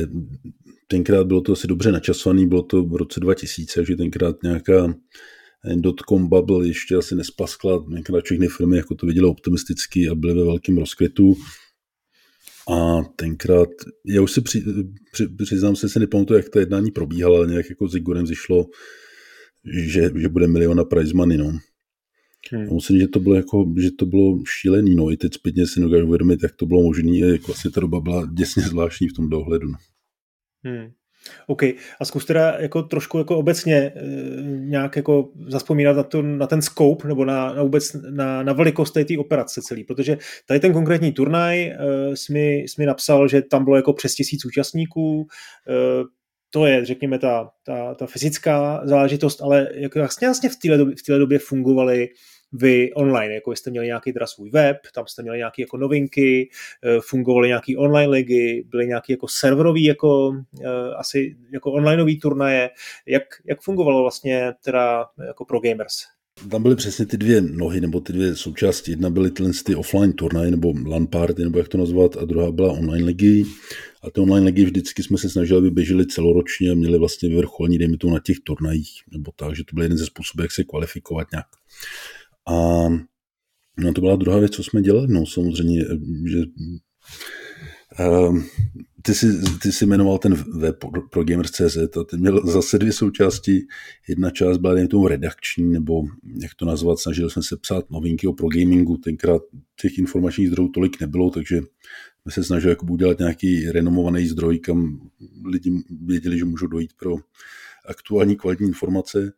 Tenkrát bylo to asi dobře načasovaný, bylo to v roce 2000, že tenkrát nějaká dotcom bubble ještě asi nespaskla, tenkrát všechny firmy jako to viděly optimisticky a byly ve velkém rozkvětu. A tenkrát, já už si při, při, přiznám se, si nepamatuju, jak to jednání probíhalo, ale nějak jako s Igorem zišlo, že, že bude miliona prize money, no. Hmm. Musím, že to bylo jako, že to bylo šílený, no, i teď zpětně si dokážu uvědomit, jak to bylo možné, jak vlastně ta doba byla děsně zvláštní v tom dohledu. No. Hmm. OK. A zkus teda jako trošku jako obecně e, nějak jako zaspomínat na, to, na ten scope nebo na, na vůbec na, na velikost té operace celý, protože tady ten konkrétní turnaj e, jsi, mi, jsi mi napsal, že tam bylo jako přes tisíc účastníků, e, to je, řekněme, ta, ta, ta fyzická záležitost, ale jak vlastně, vlastně v téhle době, v téhle době fungovaly vy online, jako jste měli nějaký teda svůj web, tam jste měli nějaké jako novinky, eh, fungovaly nějaké online ligy, byly nějaké jako serverový jako eh, asi jako onlineový turnaje. Jak, jak fungovalo vlastně teda jako pro gamers? Tam byly přesně ty dvě nohy, nebo ty dvě součásti. Jedna byly tyhle ty offline turnaje, nebo LAN party, nebo jak to nazvat, a druhá byla online ligy. A ty online ligy vždycky jsme se snažili, aby běžely celoročně a měli vlastně vyvrcholení, dejme to na těch turnajích, nebo tak, že to byl jeden ze způsobů, jak se kvalifikovat nějak. A no to byla druhá věc, co jsme dělali, no samozřejmě, že uh, ty jsi, ty jsi jmenoval ten web pro Gamers.cz a ty měl zase dvě součásti. Jedna část byla jen tomu redakční, nebo jak to nazvat, snažili jsme se psát novinky o pro gamingu. Tenkrát těch informačních zdrojů tolik nebylo, takže jsme se snažili jako udělat nějaký renomovaný zdroj, kam lidi věděli, že můžou dojít pro aktuální kvalitní informace.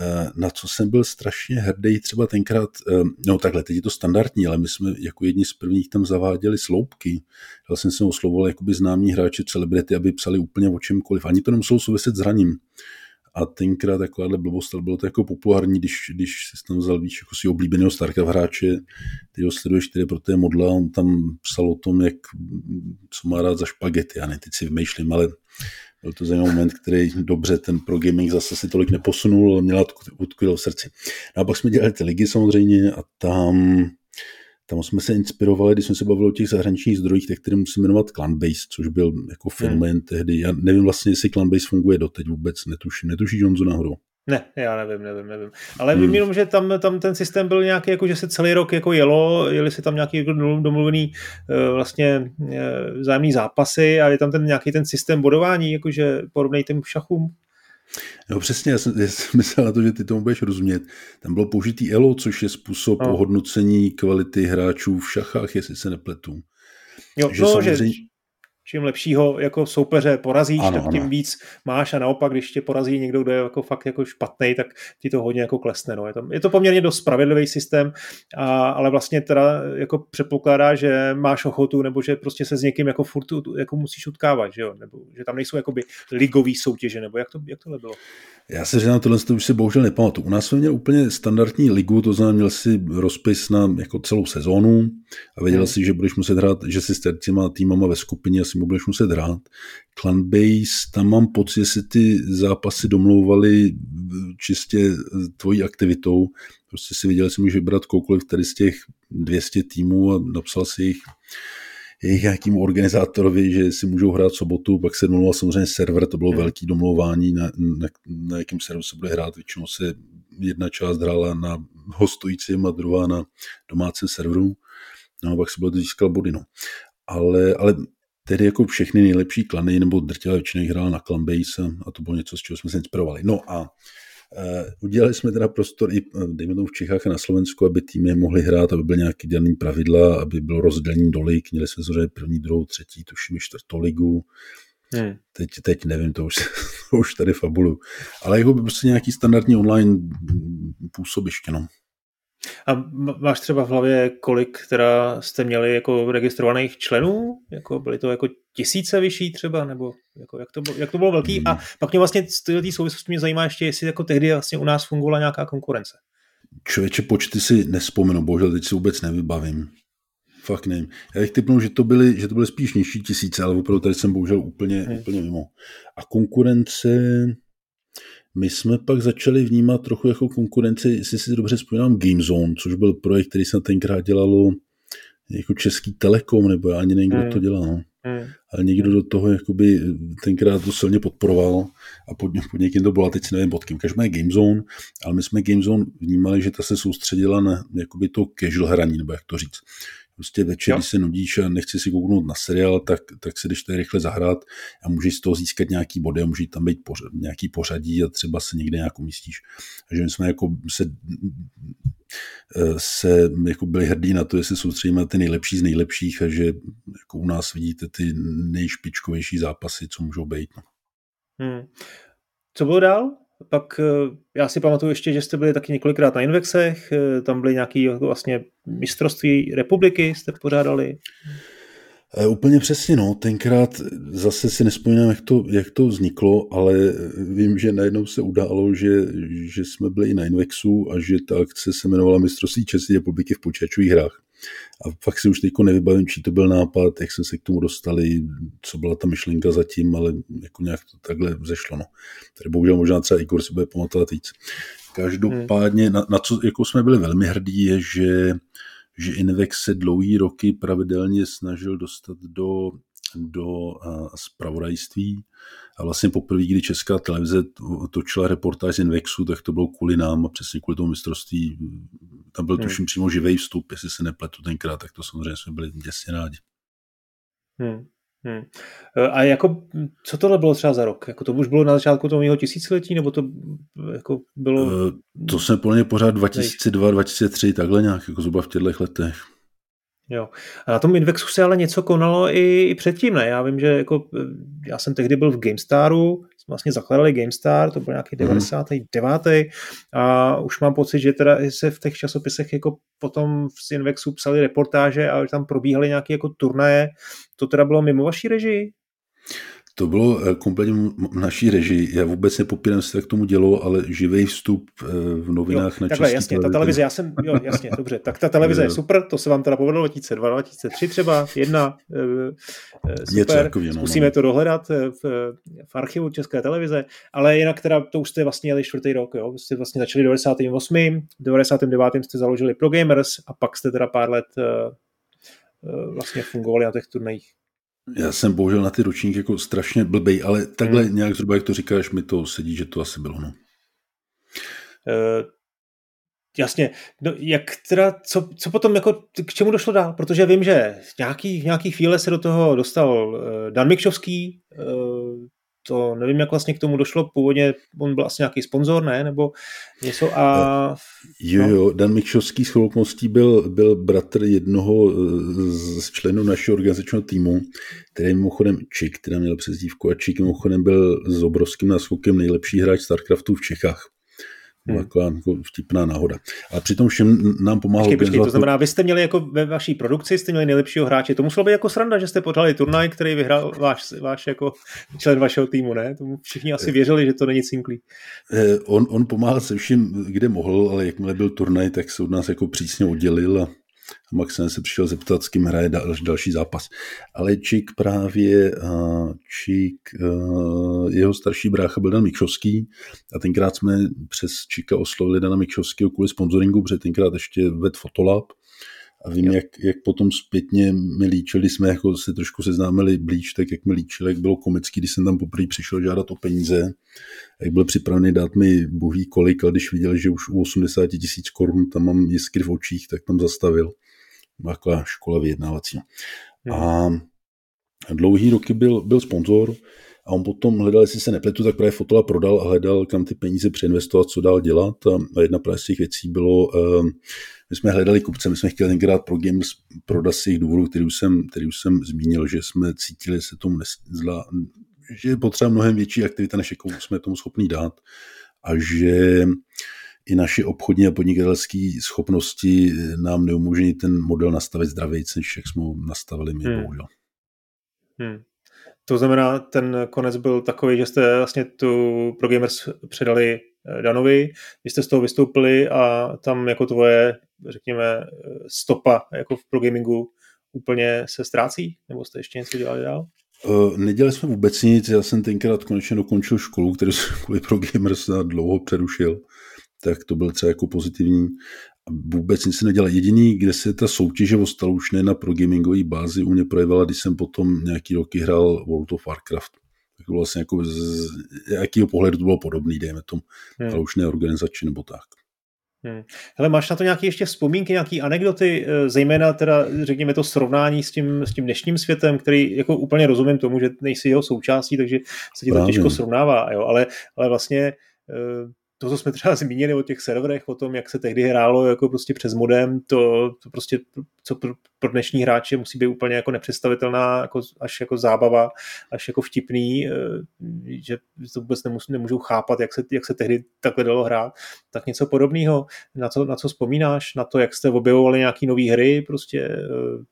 Eh, na co jsem byl strašně hrdý třeba tenkrát, eh, no takhle, teď je to standardní, ale my jsme jako jedni z prvních tam zaváděli sloupky. Já jsem se oslovoval jakoby známí hráči, celebrity, aby psali úplně o čemkoliv. Ani to nemuselo souviset s hraním. A tenkrát takováhle blbost, ale bylo to jako populární, když, když jsi tam vzal víš, jako si oblíbeného Starcraft hráče, ty ho sleduješ, který pro té modla, on tam psal o tom, jak, co má rád za špagety, já ne, teď si vymýšlím, ale byl to zajímavý moment, který dobře ten pro gaming zase si tolik neposunul, ale měla utkvěl v srdci. No a pak jsme dělali ty ligy samozřejmě a tam, tam jsme se inspirovali, když jsme se bavili o těch zahraničních zdrojích, tak který musím jmenovat Clanbase, což byl jako fenomén hmm. tehdy. Já nevím vlastně, jestli Clanbase funguje doteď vůbec, netuším. Netuší Johnzo nahoru. Ne, já nevím, nevím, nevím. Ale hmm. vím jenom, že tam, tam ten systém byl nějaký, jako že se celý rok jako jelo, jeli si tam nějaký jako domluvený uh, vlastně uh, vzájemný zápasy a je tam ten nějaký ten systém bodování, jakože podobný těm šachům. No přesně, já jsem, já jsem myslel na to, že ty tomu budeš rozumět. Tam bylo použitý ELO, což je způsob no. ohodnocení kvality hráčů v šachách, jestli se nepletu. Jo, že no, samozřejmě... že čím lepšího jako soupeře porazíš, ano, tak tím ano. víc máš a naopak, když tě porazí někdo, kdo je jako fakt jako špatný, tak ti to hodně jako klesne. No. Je, to, je to poměrně dost spravedlivý systém, a, ale vlastně teda jako předpokládá, že máš ochotu, nebo že prostě se s někým jako furt jako musíš utkávat, že jo? nebo že tam nejsou jakoby ligový soutěže, nebo jak to, jak tohle bylo? Já se říkám, tohle to už si bohužel nepamatuju. U nás jsme měli úplně standardní ligu, to znamená, měl si rozpis na jako celou sezónu a věděl hmm. si, že budeš muset hrát, že si s těma týmama ve skupině asi budeš muset hrát. Clanbase, tam mám pocit, že si ty zápasy domlouvali čistě tvojí aktivitou. Prostě si viděl, že si můžeš vybrat koukoliv tady z těch 200 týmů a napsal si jich jejich nějakým organizátorovi, že si můžou hrát sobotu, pak se domlouval samozřejmě server, to bylo hmm. velký domlouvání, na, na, na jakém serveru se bude hrát, většinou se jedna část hrála na hostujícím a druhá na domácím serveru. No a pak se bylo získal body, no. Ale, ale tedy jako všechny nejlepší klany, nebo drtivá většina hrál na Clanbase a to bylo něco, z čeho jsme se inspirovali. No a Uh, udělali jsme teda prostor i, dejme tomu v Čechách a na Slovensku, aby týmy mohly hrát, aby byly nějaké dané pravidla, aby bylo rozdělení do lig. Měli jsme samozřejmě první, druhou, třetí, tuším i čtvrtou ligu. Hmm. Teď, teď nevím, to už, to už tady fabulu. Ale jako by prostě nějaký standardní online působiště, no. A máš třeba v hlavě, kolik teda jste měli jako registrovaných členů? Jako byly to jako tisíce vyšší třeba? Nebo jako jak, to bylo, jak to bylo velký? A hmm. pak mě vlastně z té souvislosti mě zajímá ještě, jestli jako tehdy vlastně u nás fungovala nějaká konkurence. Člověče, počty si nespomenu, bohužel teď si vůbec nevybavím. Fakt nevím. Já bych typnul, že to byly, že to byly spíš nižší tisíce, ale opravdu tady jsem bohužel úplně, hmm. úplně mimo. A konkurence, my jsme pak začali vnímat trochu jako konkurenci, jestli si dobře vzpomínám, Gamezone, což byl projekt, který se tenkrát dělalo jako Český Telekom, nebo já ani nevím, kdo hmm. to dělal. No. Hmm. Ale někdo do toho jakoby tenkrát to silně podporoval a pod, pod někým to bylo, teď si nevím pod kým. Každopádně Gamezone, ale my jsme Gamezone vnímali, že ta se soustředila na jakoby to casual hraní, nebo jak to říct. Prostě večer, jo. když se nudíš a nechci si kouknout na seriál, tak, tak se jdeš tady rychle zahrát a můžeš z toho získat nějaký body a může tam být pořad, nějaký pořadí a třeba se někde nějak umístíš. Takže my jsme jako se, se jako byli hrdí na to, jestli soustředíme na ty nejlepší z nejlepších a že jako u nás vidíte ty nejšpičkovější zápasy, co můžou být. No. Hmm. Co bylo dál? Pak eh, já si pamatuju ještě, že jste byli taky několikrát na Invexech, eh, tam byly nějaké jako vlastně mistrovství republiky, jste pořádali. E, úplně přesně, no. Tenkrát zase si nespomínám, jak to, jak to vzniklo, ale vím, že najednou se událo, že, že jsme byli i na Invexu a že ta akce se jmenovala Mistrovství České republiky v počítačových hrách. A fakt si už teď nevybavím, čí to byl nápad, jak jsme se k tomu dostali, co byla ta myšlenka zatím, ale jako nějak to takhle zešlo. No. Tady bohužel možná třeba Igor si bude pamatovat víc. Každopádně, na, na co jako jsme byli velmi hrdí, je, že, že Invex se dlouhý roky pravidelně snažil dostat do, do uh, spravodajství a vlastně poprvé, kdy česká televize točila reportáž z Invexu, tak to bylo kvůli nám a přesně kvůli tomu mistrovství. Tam byl hmm. tuším přímo živý vstup, jestli se nepletu tenkrát, tak to samozřejmě jsme byli děsně rádi. Hmm. Hmm. A jako, co tohle bylo třeba za rok? Jako to už bylo na začátku toho mého tisíciletí, nebo to jako bylo... To jsme mě pořád 2002, 2003, takhle nějak, jako zhruba v těchto letech. Jo. A na tom Invexu se ale něco konalo i, i předtím, ne? Já vím, že jako, já jsem tehdy byl v GameStaru, jsme vlastně zakladali GameStar, to byl nějaký 99. Mm. a už mám pocit, že teda se v těch časopisech jako potom z Invexu psali reportáže a tam probíhaly nějaké jako turnaje. To teda bylo mimo vaší režii? To bylo eh, kompletně v naší režii. Já vůbec nepopírám, se tak tomu dělo, ale živý vstup eh, v novinách jo, na takhle, jasně, televizi. ta televize, já jsem, jo, jasně, dobře, tak ta televize je super, to se vám teda povedlo 2002, 2003 třeba, jedna, eh, super, takový, no, zkusíme no. to dohledat v, v archivu České televize, ale jinak teda to už jste vlastně jeli čtvrtý rok, jo, jste vlastně začali 98. V 99. jste založili Pro Gamers a pak jste teda pár let vlastně fungovali na těch turnajích. Já jsem bohužel na ty ročníky jako strašně blbej, ale takhle hmm. nějak zhruba, jak to říkáš, mi to sedí, že to asi bylo. No. Uh, jasně. No, jak teda, co, co potom, jako, k čemu došlo dál? Protože vím, že v nějaký, nějaký chvíle se do toho dostal uh, Dan Mikšovský, uh, to nevím, jak vlastně k tomu došlo. Původně on byl asi nějaký sponzor, ne? Nebo něco a... Jo, no. jo, Dan Mikšovský s chloupností byl, byl bratr jednoho z členů našeho organizačního týmu, který mimochodem Čik, který měl přezdívku a Čik mimochodem byl s obrovským náskokem nejlepší hráč StarCraftu v Čechách. Hmm. Taková jako vtipná náhoda. A přitom všem nám pomáhal počkej, počkej, to znamená, vy jste měli jako ve vaší produkci, jste měli nejlepšího hráče. To muselo být jako sranda, že jste pořádali turnaj, který vyhrál váš, váš jako člen vašeho týmu, ne? Tomu všichni asi věřili, že to není cinklý. Eh, on, on pomáhal se vším, kde mohl, ale jakmile byl turnaj, tak se od nás jako přísně oddělil a a Maxen se přišel zeptat, s kým hraje dal, další zápas. Ale Čík právě, Čík, jeho starší brácha byl Dan Mikšovský a tenkrát jsme přes Číka oslovili Dana Mikšovského kvůli sponsoringu, protože tenkrát ještě ved Fotolab A vím, jak, jak potom zpětně mi líčili, jsme jako se trošku seznámili blíž, tak jak mi líčili, jak bylo komický, když jsem tam poprvé přišel žádat o peníze, jak byl připravený dát mi bohý kolik, ale když viděl, že už u 80 tisíc korun tam mám jiskry v očích, tak tam zastavil. Taková škola vyjednávací. Hmm. A dlouhý roky byl, byl sponzor, a on potom hledal, jestli se nepletu, tak právě fotola prodal a hledal, kam ty peníze přeinvestovat, co dál dělat. A jedna právě z těch věcí bylo, ehm, my jsme hledali kupce, my jsme chtěli tenkrát pro Games prodat z těch důvodů, který už jsem, který už jsem zmínil, že jsme cítili, že se tomu nezla, že je potřeba mnohem větší aktivita, než jakou jsme tomu schopni dát a že i naše obchodní a podnikatelské schopnosti nám neumožní ten model nastavit zdravě, než jak jsme ho nastavili my, hmm. bohužel. Hmm. To znamená, ten konec byl takový, že jste vlastně tu pro Gamers předali eh, Danovi, vy jste z toho vystoupili a tam jako tvoje, řekněme, stopa jako v pro gamingu úplně se ztrácí? Nebo jste ještě něco dělali dál? Uh, nedělali jsme vůbec nic, já jsem tenkrát konečně dokončil školu, kterou jsem kvůli pro gamers dlouho přerušil, tak to byl třeba jako pozitivní vůbec nic se nedělal. Jediný, kde se ta soutěživost stala už ne na progamingové bázi, u mě projevila, když jsem potom nějaký roky hrál World of Warcraft. Tak to vlastně jako z jakého pohledu to bylo podobný, dejme tomu, hmm. ale už ne organizační nebo tak. Hmm. Hele, máš na to nějaké ještě vzpomínky, nějaké anekdoty, eh, zejména teda, řekněme, to srovnání s tím, s tím dnešním světem, který jako úplně rozumím tomu, že nejsi jeho součástí, takže se ti to Právě. těžko srovnává, jo? Ale, ale vlastně eh, to, co jsme třeba zmínili o těch serverech, o tom, jak se tehdy hrálo jako prostě přes modem, to, to prostě, co pro, pro dnešní hráče musí být úplně jako nepředstavitelná, jako, až jako zábava, až jako vtipný, eh, že to vůbec nemůžou, nemůžou chápat, jak se, jak se tehdy takhle dalo hrát. Tak něco podobného, na co, na co vzpomínáš, na to, jak jste objevovali nějaký nové hry, prostě eh,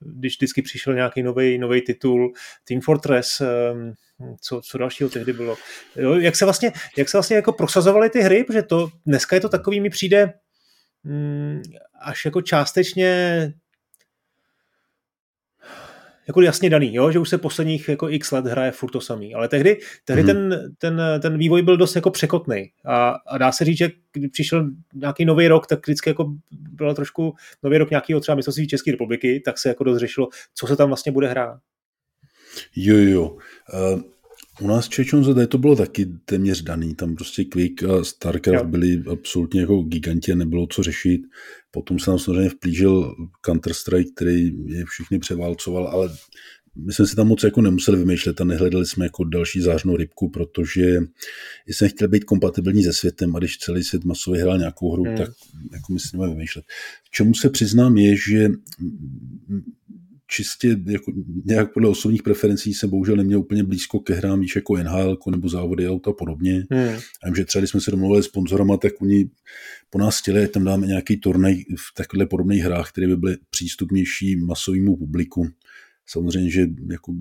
když vždycky přišel nějaký nový titul, Team Fortress, ehm, co, co dalšího tehdy bylo. Jo, jak se vlastně, jak se vlastně jako prosazovaly ty hry, protože to dneska je to takový, mi přijde mm, až jako částečně jako jasně daný, jo? že už se posledních jako x let hraje furt to samý, ale tehdy, tehdy mm-hmm. ten, ten, ten vývoj byl dost jako překotný a, a dá se říct, že když přišel nějaký nový rok, tak vždycky jako byl trošku nový rok nějakého třeba mistrovství České republiky, tak se jako dost řešilo, co se tam vlastně bude hrát. Jo, jo. Uh, u nás Čečon to bylo taky téměř daný. Tam prostě Quick a StarCraft jo. byli absolutně jako giganti a nebylo co řešit. Potom se nám samozřejmě vplížil Counter-Strike, který je všichni převálcoval, ale my jsme si tam moc jako nemuseli vymýšlet a nehledali jsme jako další zářnou rybku, protože jsme chtěli být kompatibilní se světem a když celý svět masově hrál nějakou hru, hmm. tak jako my si vymýšlet. V čemu se přiznám je, že čistě jako nějak podle osobních preferencí jsem bohužel neměl úplně blízko ke hrám, víš, jako NHL nebo závody auta a podobně. Hmm. A vím, že třeba, když jsme se domluvili s sponzorama, tak oni po nás chtěli, tam dáme nějaký turnaj v takových podobných hrách, které by byly přístupnější masovému publiku. Samozřejmě, že jako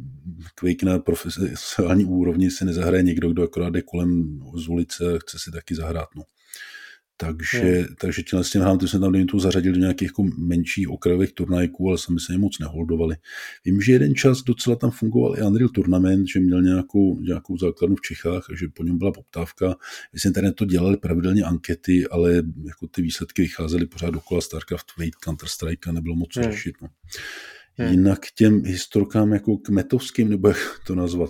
Quake na profesionální úrovni se nezahraje někdo, kdo akorát jde kolem z ulice a chce si taky zahrát. No. Takže, hmm. takže těhle s těm hrám, jsme tam tu zařadili do nějakých jako menších okrajových turnajků, ale sami se moc neholdovali. Vím, že jeden čas docela tam fungoval i Unreal Tournament, že měl nějakou, nějakou základnu v Čechách, že po něm byla poptávka. My jsme tady to dělali pravidelně ankety, ale jako ty výsledky vycházely pořád dokola StarCraft, Wade, Counter-Strike a nebylo moc hmm. řešit. No. Hmm. Jinak těm historkám jako kmetovským, nebo jak to nazvat,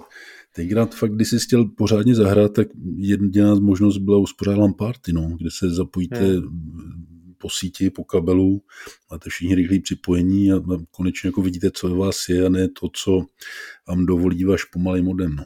tenkrát fakt, když jsi chtěl pořádně zahrát, tak jediná možnost byla uspořádat party, no, kde se zapojíte hmm. po síti, po kabelu, máte všichni rychlé připojení a konečně jako vidíte, co u vás je a ne to, co vám dovolí váš pomalý modem. No.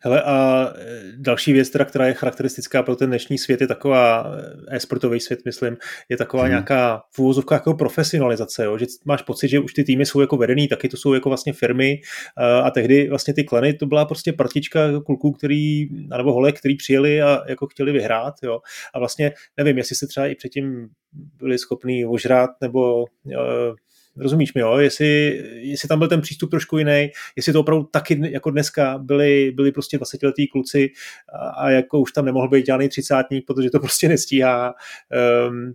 Hele, a e, další věc, teda, která je charakteristická pro ten dnešní svět, je taková e, e-sportový svět, myslím, je taková hmm. nějaká v úvozovkách jako profesionalizace, jo? že máš pocit, že už ty týmy jsou jako vedený, taky to jsou jako vlastně firmy a, a tehdy vlastně ty klany, to byla prostě partička kluků, který, nebo holek, který přijeli a jako chtěli vyhrát, jo? a vlastně nevím, jestli se třeba i předtím byli schopní ožrát nebo Rozumíš mi, jo? Jestli, jestli tam byl ten přístup trošku jiný, jestli to opravdu taky jako dneska byli, byli prostě 20 letý kluci a, a jako už tam nemohl být žádný třicátník, protože to prostě nestíhá. Um,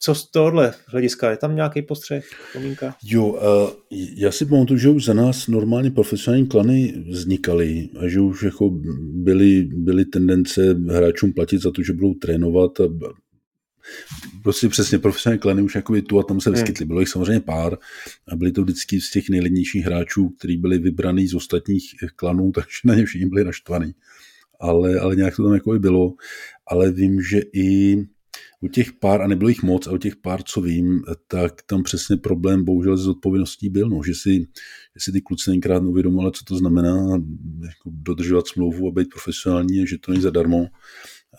co z tohohle hlediska? Je tam nějaký postřeh, pomínka? Jo, uh, já si pamatuju, že už za nás normálně profesionální klany vznikaly a že už jako byly, byly tendence hráčům platit za to, že budou trénovat a prostě přesně profesionální klany už jakoby tu a tam se hmm. vyskytly. Bylo jich samozřejmě pár a byli to vždycky z těch nejlednějších hráčů, kteří byli vybraný z ostatních klanů, takže na ně všichni byli naštvaný. Ale, ale nějak to tam jako bylo. Ale vím, že i u těch pár, a nebylo jich moc, a u těch pár, co vím, tak tam přesně problém bohužel s odpovědností byl, no, že, si, že si ty kluci tenkrát uvědomili, co to znamená jako dodržovat smlouvu a být profesionální, že to není zadarmo.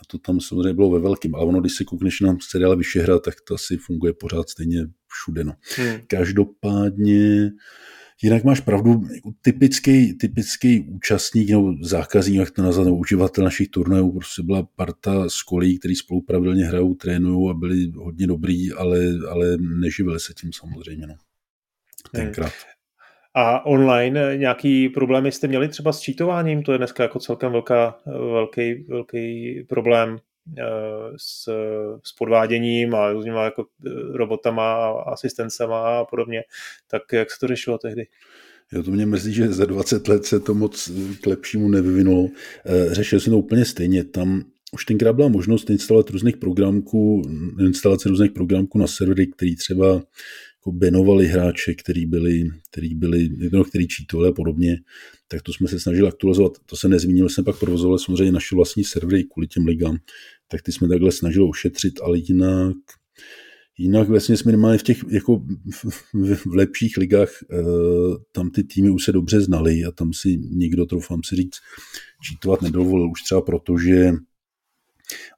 A to tam samozřejmě bylo ve velkém. Ale ono, když se koukneš na seriále Vyšehra, tak to asi funguje pořád stejně všude. No. Hmm. Každopádně Jinak máš pravdu, jako typický, typický účastník nebo zákazník, jak to nazvat, nebo uživatel našich turnajů, prostě byla parta z kolí, který spolu pravidelně hrajou, trénují a byli hodně dobrý, ale, ale neživili se tím samozřejmě. No. Tenkrát. Hmm. A online nějaký problémy jste měli třeba s čítováním? To je dneska jako celkem velká, velký, velký problém eh, s, s podváděním a různýma jako eh, robotama, asistencema a podobně. Tak jak se to řešilo tehdy? Jo, to mě mrzí, že za 20 let se to moc k lepšímu nevyvinulo. Eh, řešil jsem to úplně stejně. Tam už tenkrát byla možnost instalovat různých programků, instalace různých programků na servery, který třeba jako benovali hráče, který byli, který byli, no, který čítovali a podobně, tak to jsme se snažili aktualizovat. To se nezmínil, jsem pak provozoval samozřejmě naše vlastní servery kvůli těm ligám, tak ty jsme takhle snažili ušetřit, ale jinak Jinak vlastně minimálně v těch jako v, v lepších ligách e, tam ty týmy už se dobře znali a tam si nikdo, troufám si říct, čítovat nedovolil už třeba proto, že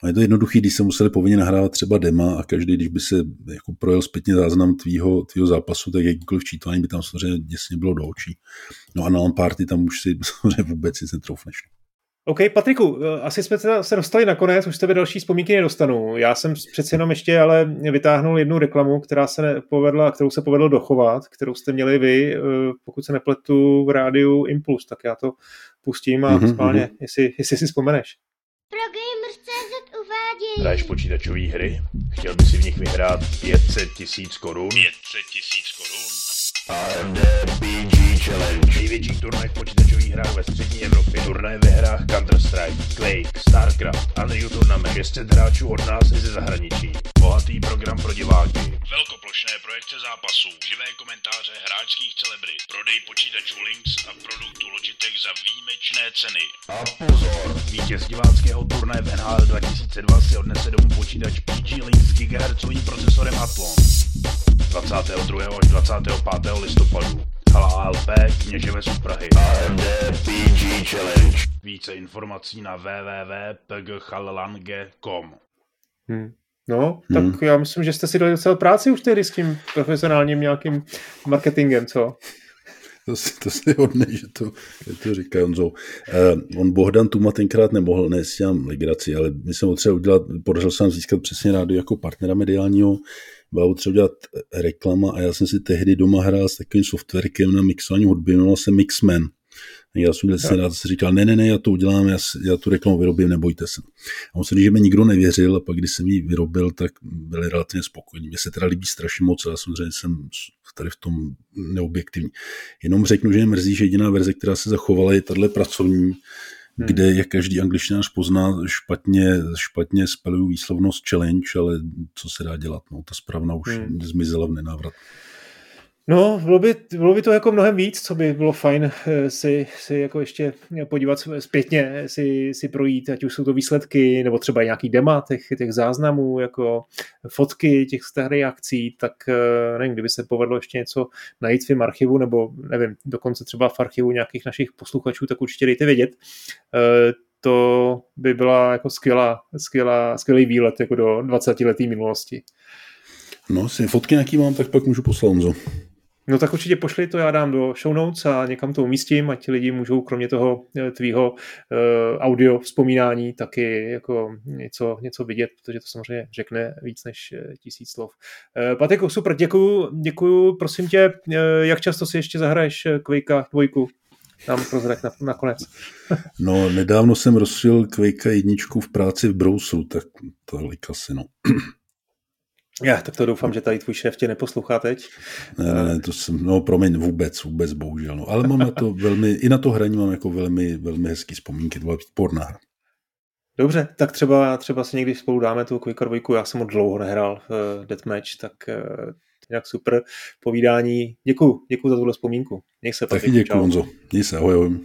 a je to jednoduché, když se museli povinně nahrávat třeba dema a každý, když by se jako projel zpětně záznam tvýho, tvýho zápasu, tak jakýkoliv čítování by tam samozřejmě děsně bylo do očí. No a na party tam už si samozřejmě vůbec nic netroufneš. OK, Patriku, eh, asi jsme se dostali nakonec, už tebe další vzpomínky nedostanu. Já jsem přeci jenom ještě ale vytáhnul jednu reklamu, která se povedla, kterou se povedlo dochovat, kterou jste měli vy, eh, pokud se nepletu v rádiu Impuls, tak já to pustím a mm-hmm. spálně, jestli, jestli si vzpomeneš. Pro Hraješ počítačové hry? Chtěl by si v nich vyhrát 500 tisíc korun? 500 tisíc korun? AMD PG Challenge. Největší turnaj v počítačových hrách ve střední Evropě. Turnaj ve hrách Counter-Strike, Quake, StarCraft, Unreal Tournament. 200 hráčů od nás i ze zahraničí. Bohatý program pro diváky. Velkoplošné projekce zápasů, živé komentáře hráčských celebrit, prodej počítačů Links a produktu Logitech za výjimečné ceny. A pozor! Vítěz diváckého turnaje v NHL 2002 si odnese domů počítač PG Links s GHz procesorem Athlon. 22. až 25. listopadu. Hala ALP, Kněževe z Prahy. AMD PG Challenge. Více informací na www.pgchallange.com hmm. No, tak hmm. já myslím, že jste si dali docela práci už tedy s tím profesionálním nějakým marketingem, co? To si, to si hodne, že to, že to říká Honzo. Uh, on Bohdan Tuma tenkrát nemohl, ne, si dělám legraci, ale my jsme potřeba udělat, podařil jsem získat přesně rádio jako partnera mediálního, byla potřeba dělat reklama a já jsem si tehdy doma hrál s takovým softwarem na mixování hudby, jmenoval se Mixman. Já jsem jsem rád se říkal, ne, ne, ne, já to udělám, já, já tu reklamu vyrobím, nebojte se. A musím říct, že mi nikdo nevěřil a pak, když jsem ji vyrobil, tak byli relativně spokojení. Mně se teda líbí strašně moc, ale samozřejmě jsem tady v tom neobjektivní. Jenom řeknu, že je mrzí, že jediná verze, která se zachovala, je tahle pracovní, hmm. kde jak každý angličtinář pozná, špatně, špatně spelují výslovnost challenge, ale co se dá dělat, no, ta správna už hmm. zmizela v nenávrat. No, bylo by, bylo by to jako mnohem víc, co by bylo fajn eh, si, si jako ještě podívat zpětně, si, si projít, ať už jsou to výsledky, nebo třeba nějaký dema těch, těch záznamů, jako fotky těch starých akcí, tak eh, nevím, kdyby se povedlo ještě něco najít v archivu, nebo nevím, dokonce třeba v archivu nějakých našich posluchačů, tak určitě dejte vědět. Eh, to by byla jako skvělá, skvělá, skvělý výlet jako do 20 letý minulosti. No, si fotky nějaký mám, tak pak můžu poslat Honzo. No tak určitě pošli to, já dám do show notes a někam to umístím, ať ti lidi můžou kromě toho eh, tvýho uh, audio vzpomínání taky jako něco, něco vidět, protože to samozřejmě řekne víc než eh, tisíc slov. Patriku, super, děkuju, děkuju, prosím tě, jak často si ještě zahraješ Quakea dvojku? Nám prozrať na, nakonec. no, nedávno jsem rozšil Quakea jedničku v práci v Brousu, tak tolik asi. Já tak to doufám, že tady tvůj šéf tě neposlouchá teď. Ne, ne, ne, to jsem, no promiň, vůbec, vůbec bohužel. No. Ale mám na to velmi, i na to hraní mám jako velmi, velmi hezký vzpomínky, to byla výborná hra. Dobře, tak třeba, třeba si někdy spolu dáme tu Quicker dvojku, já jsem ho dlouho nehrál v Deathmatch, tak eh, jinak super povídání. Děkuju, děkuju za tuhle vzpomínku. Nech se, Patrik. Taky děkuju, Honzo. Měj se, ahoj, ahoj.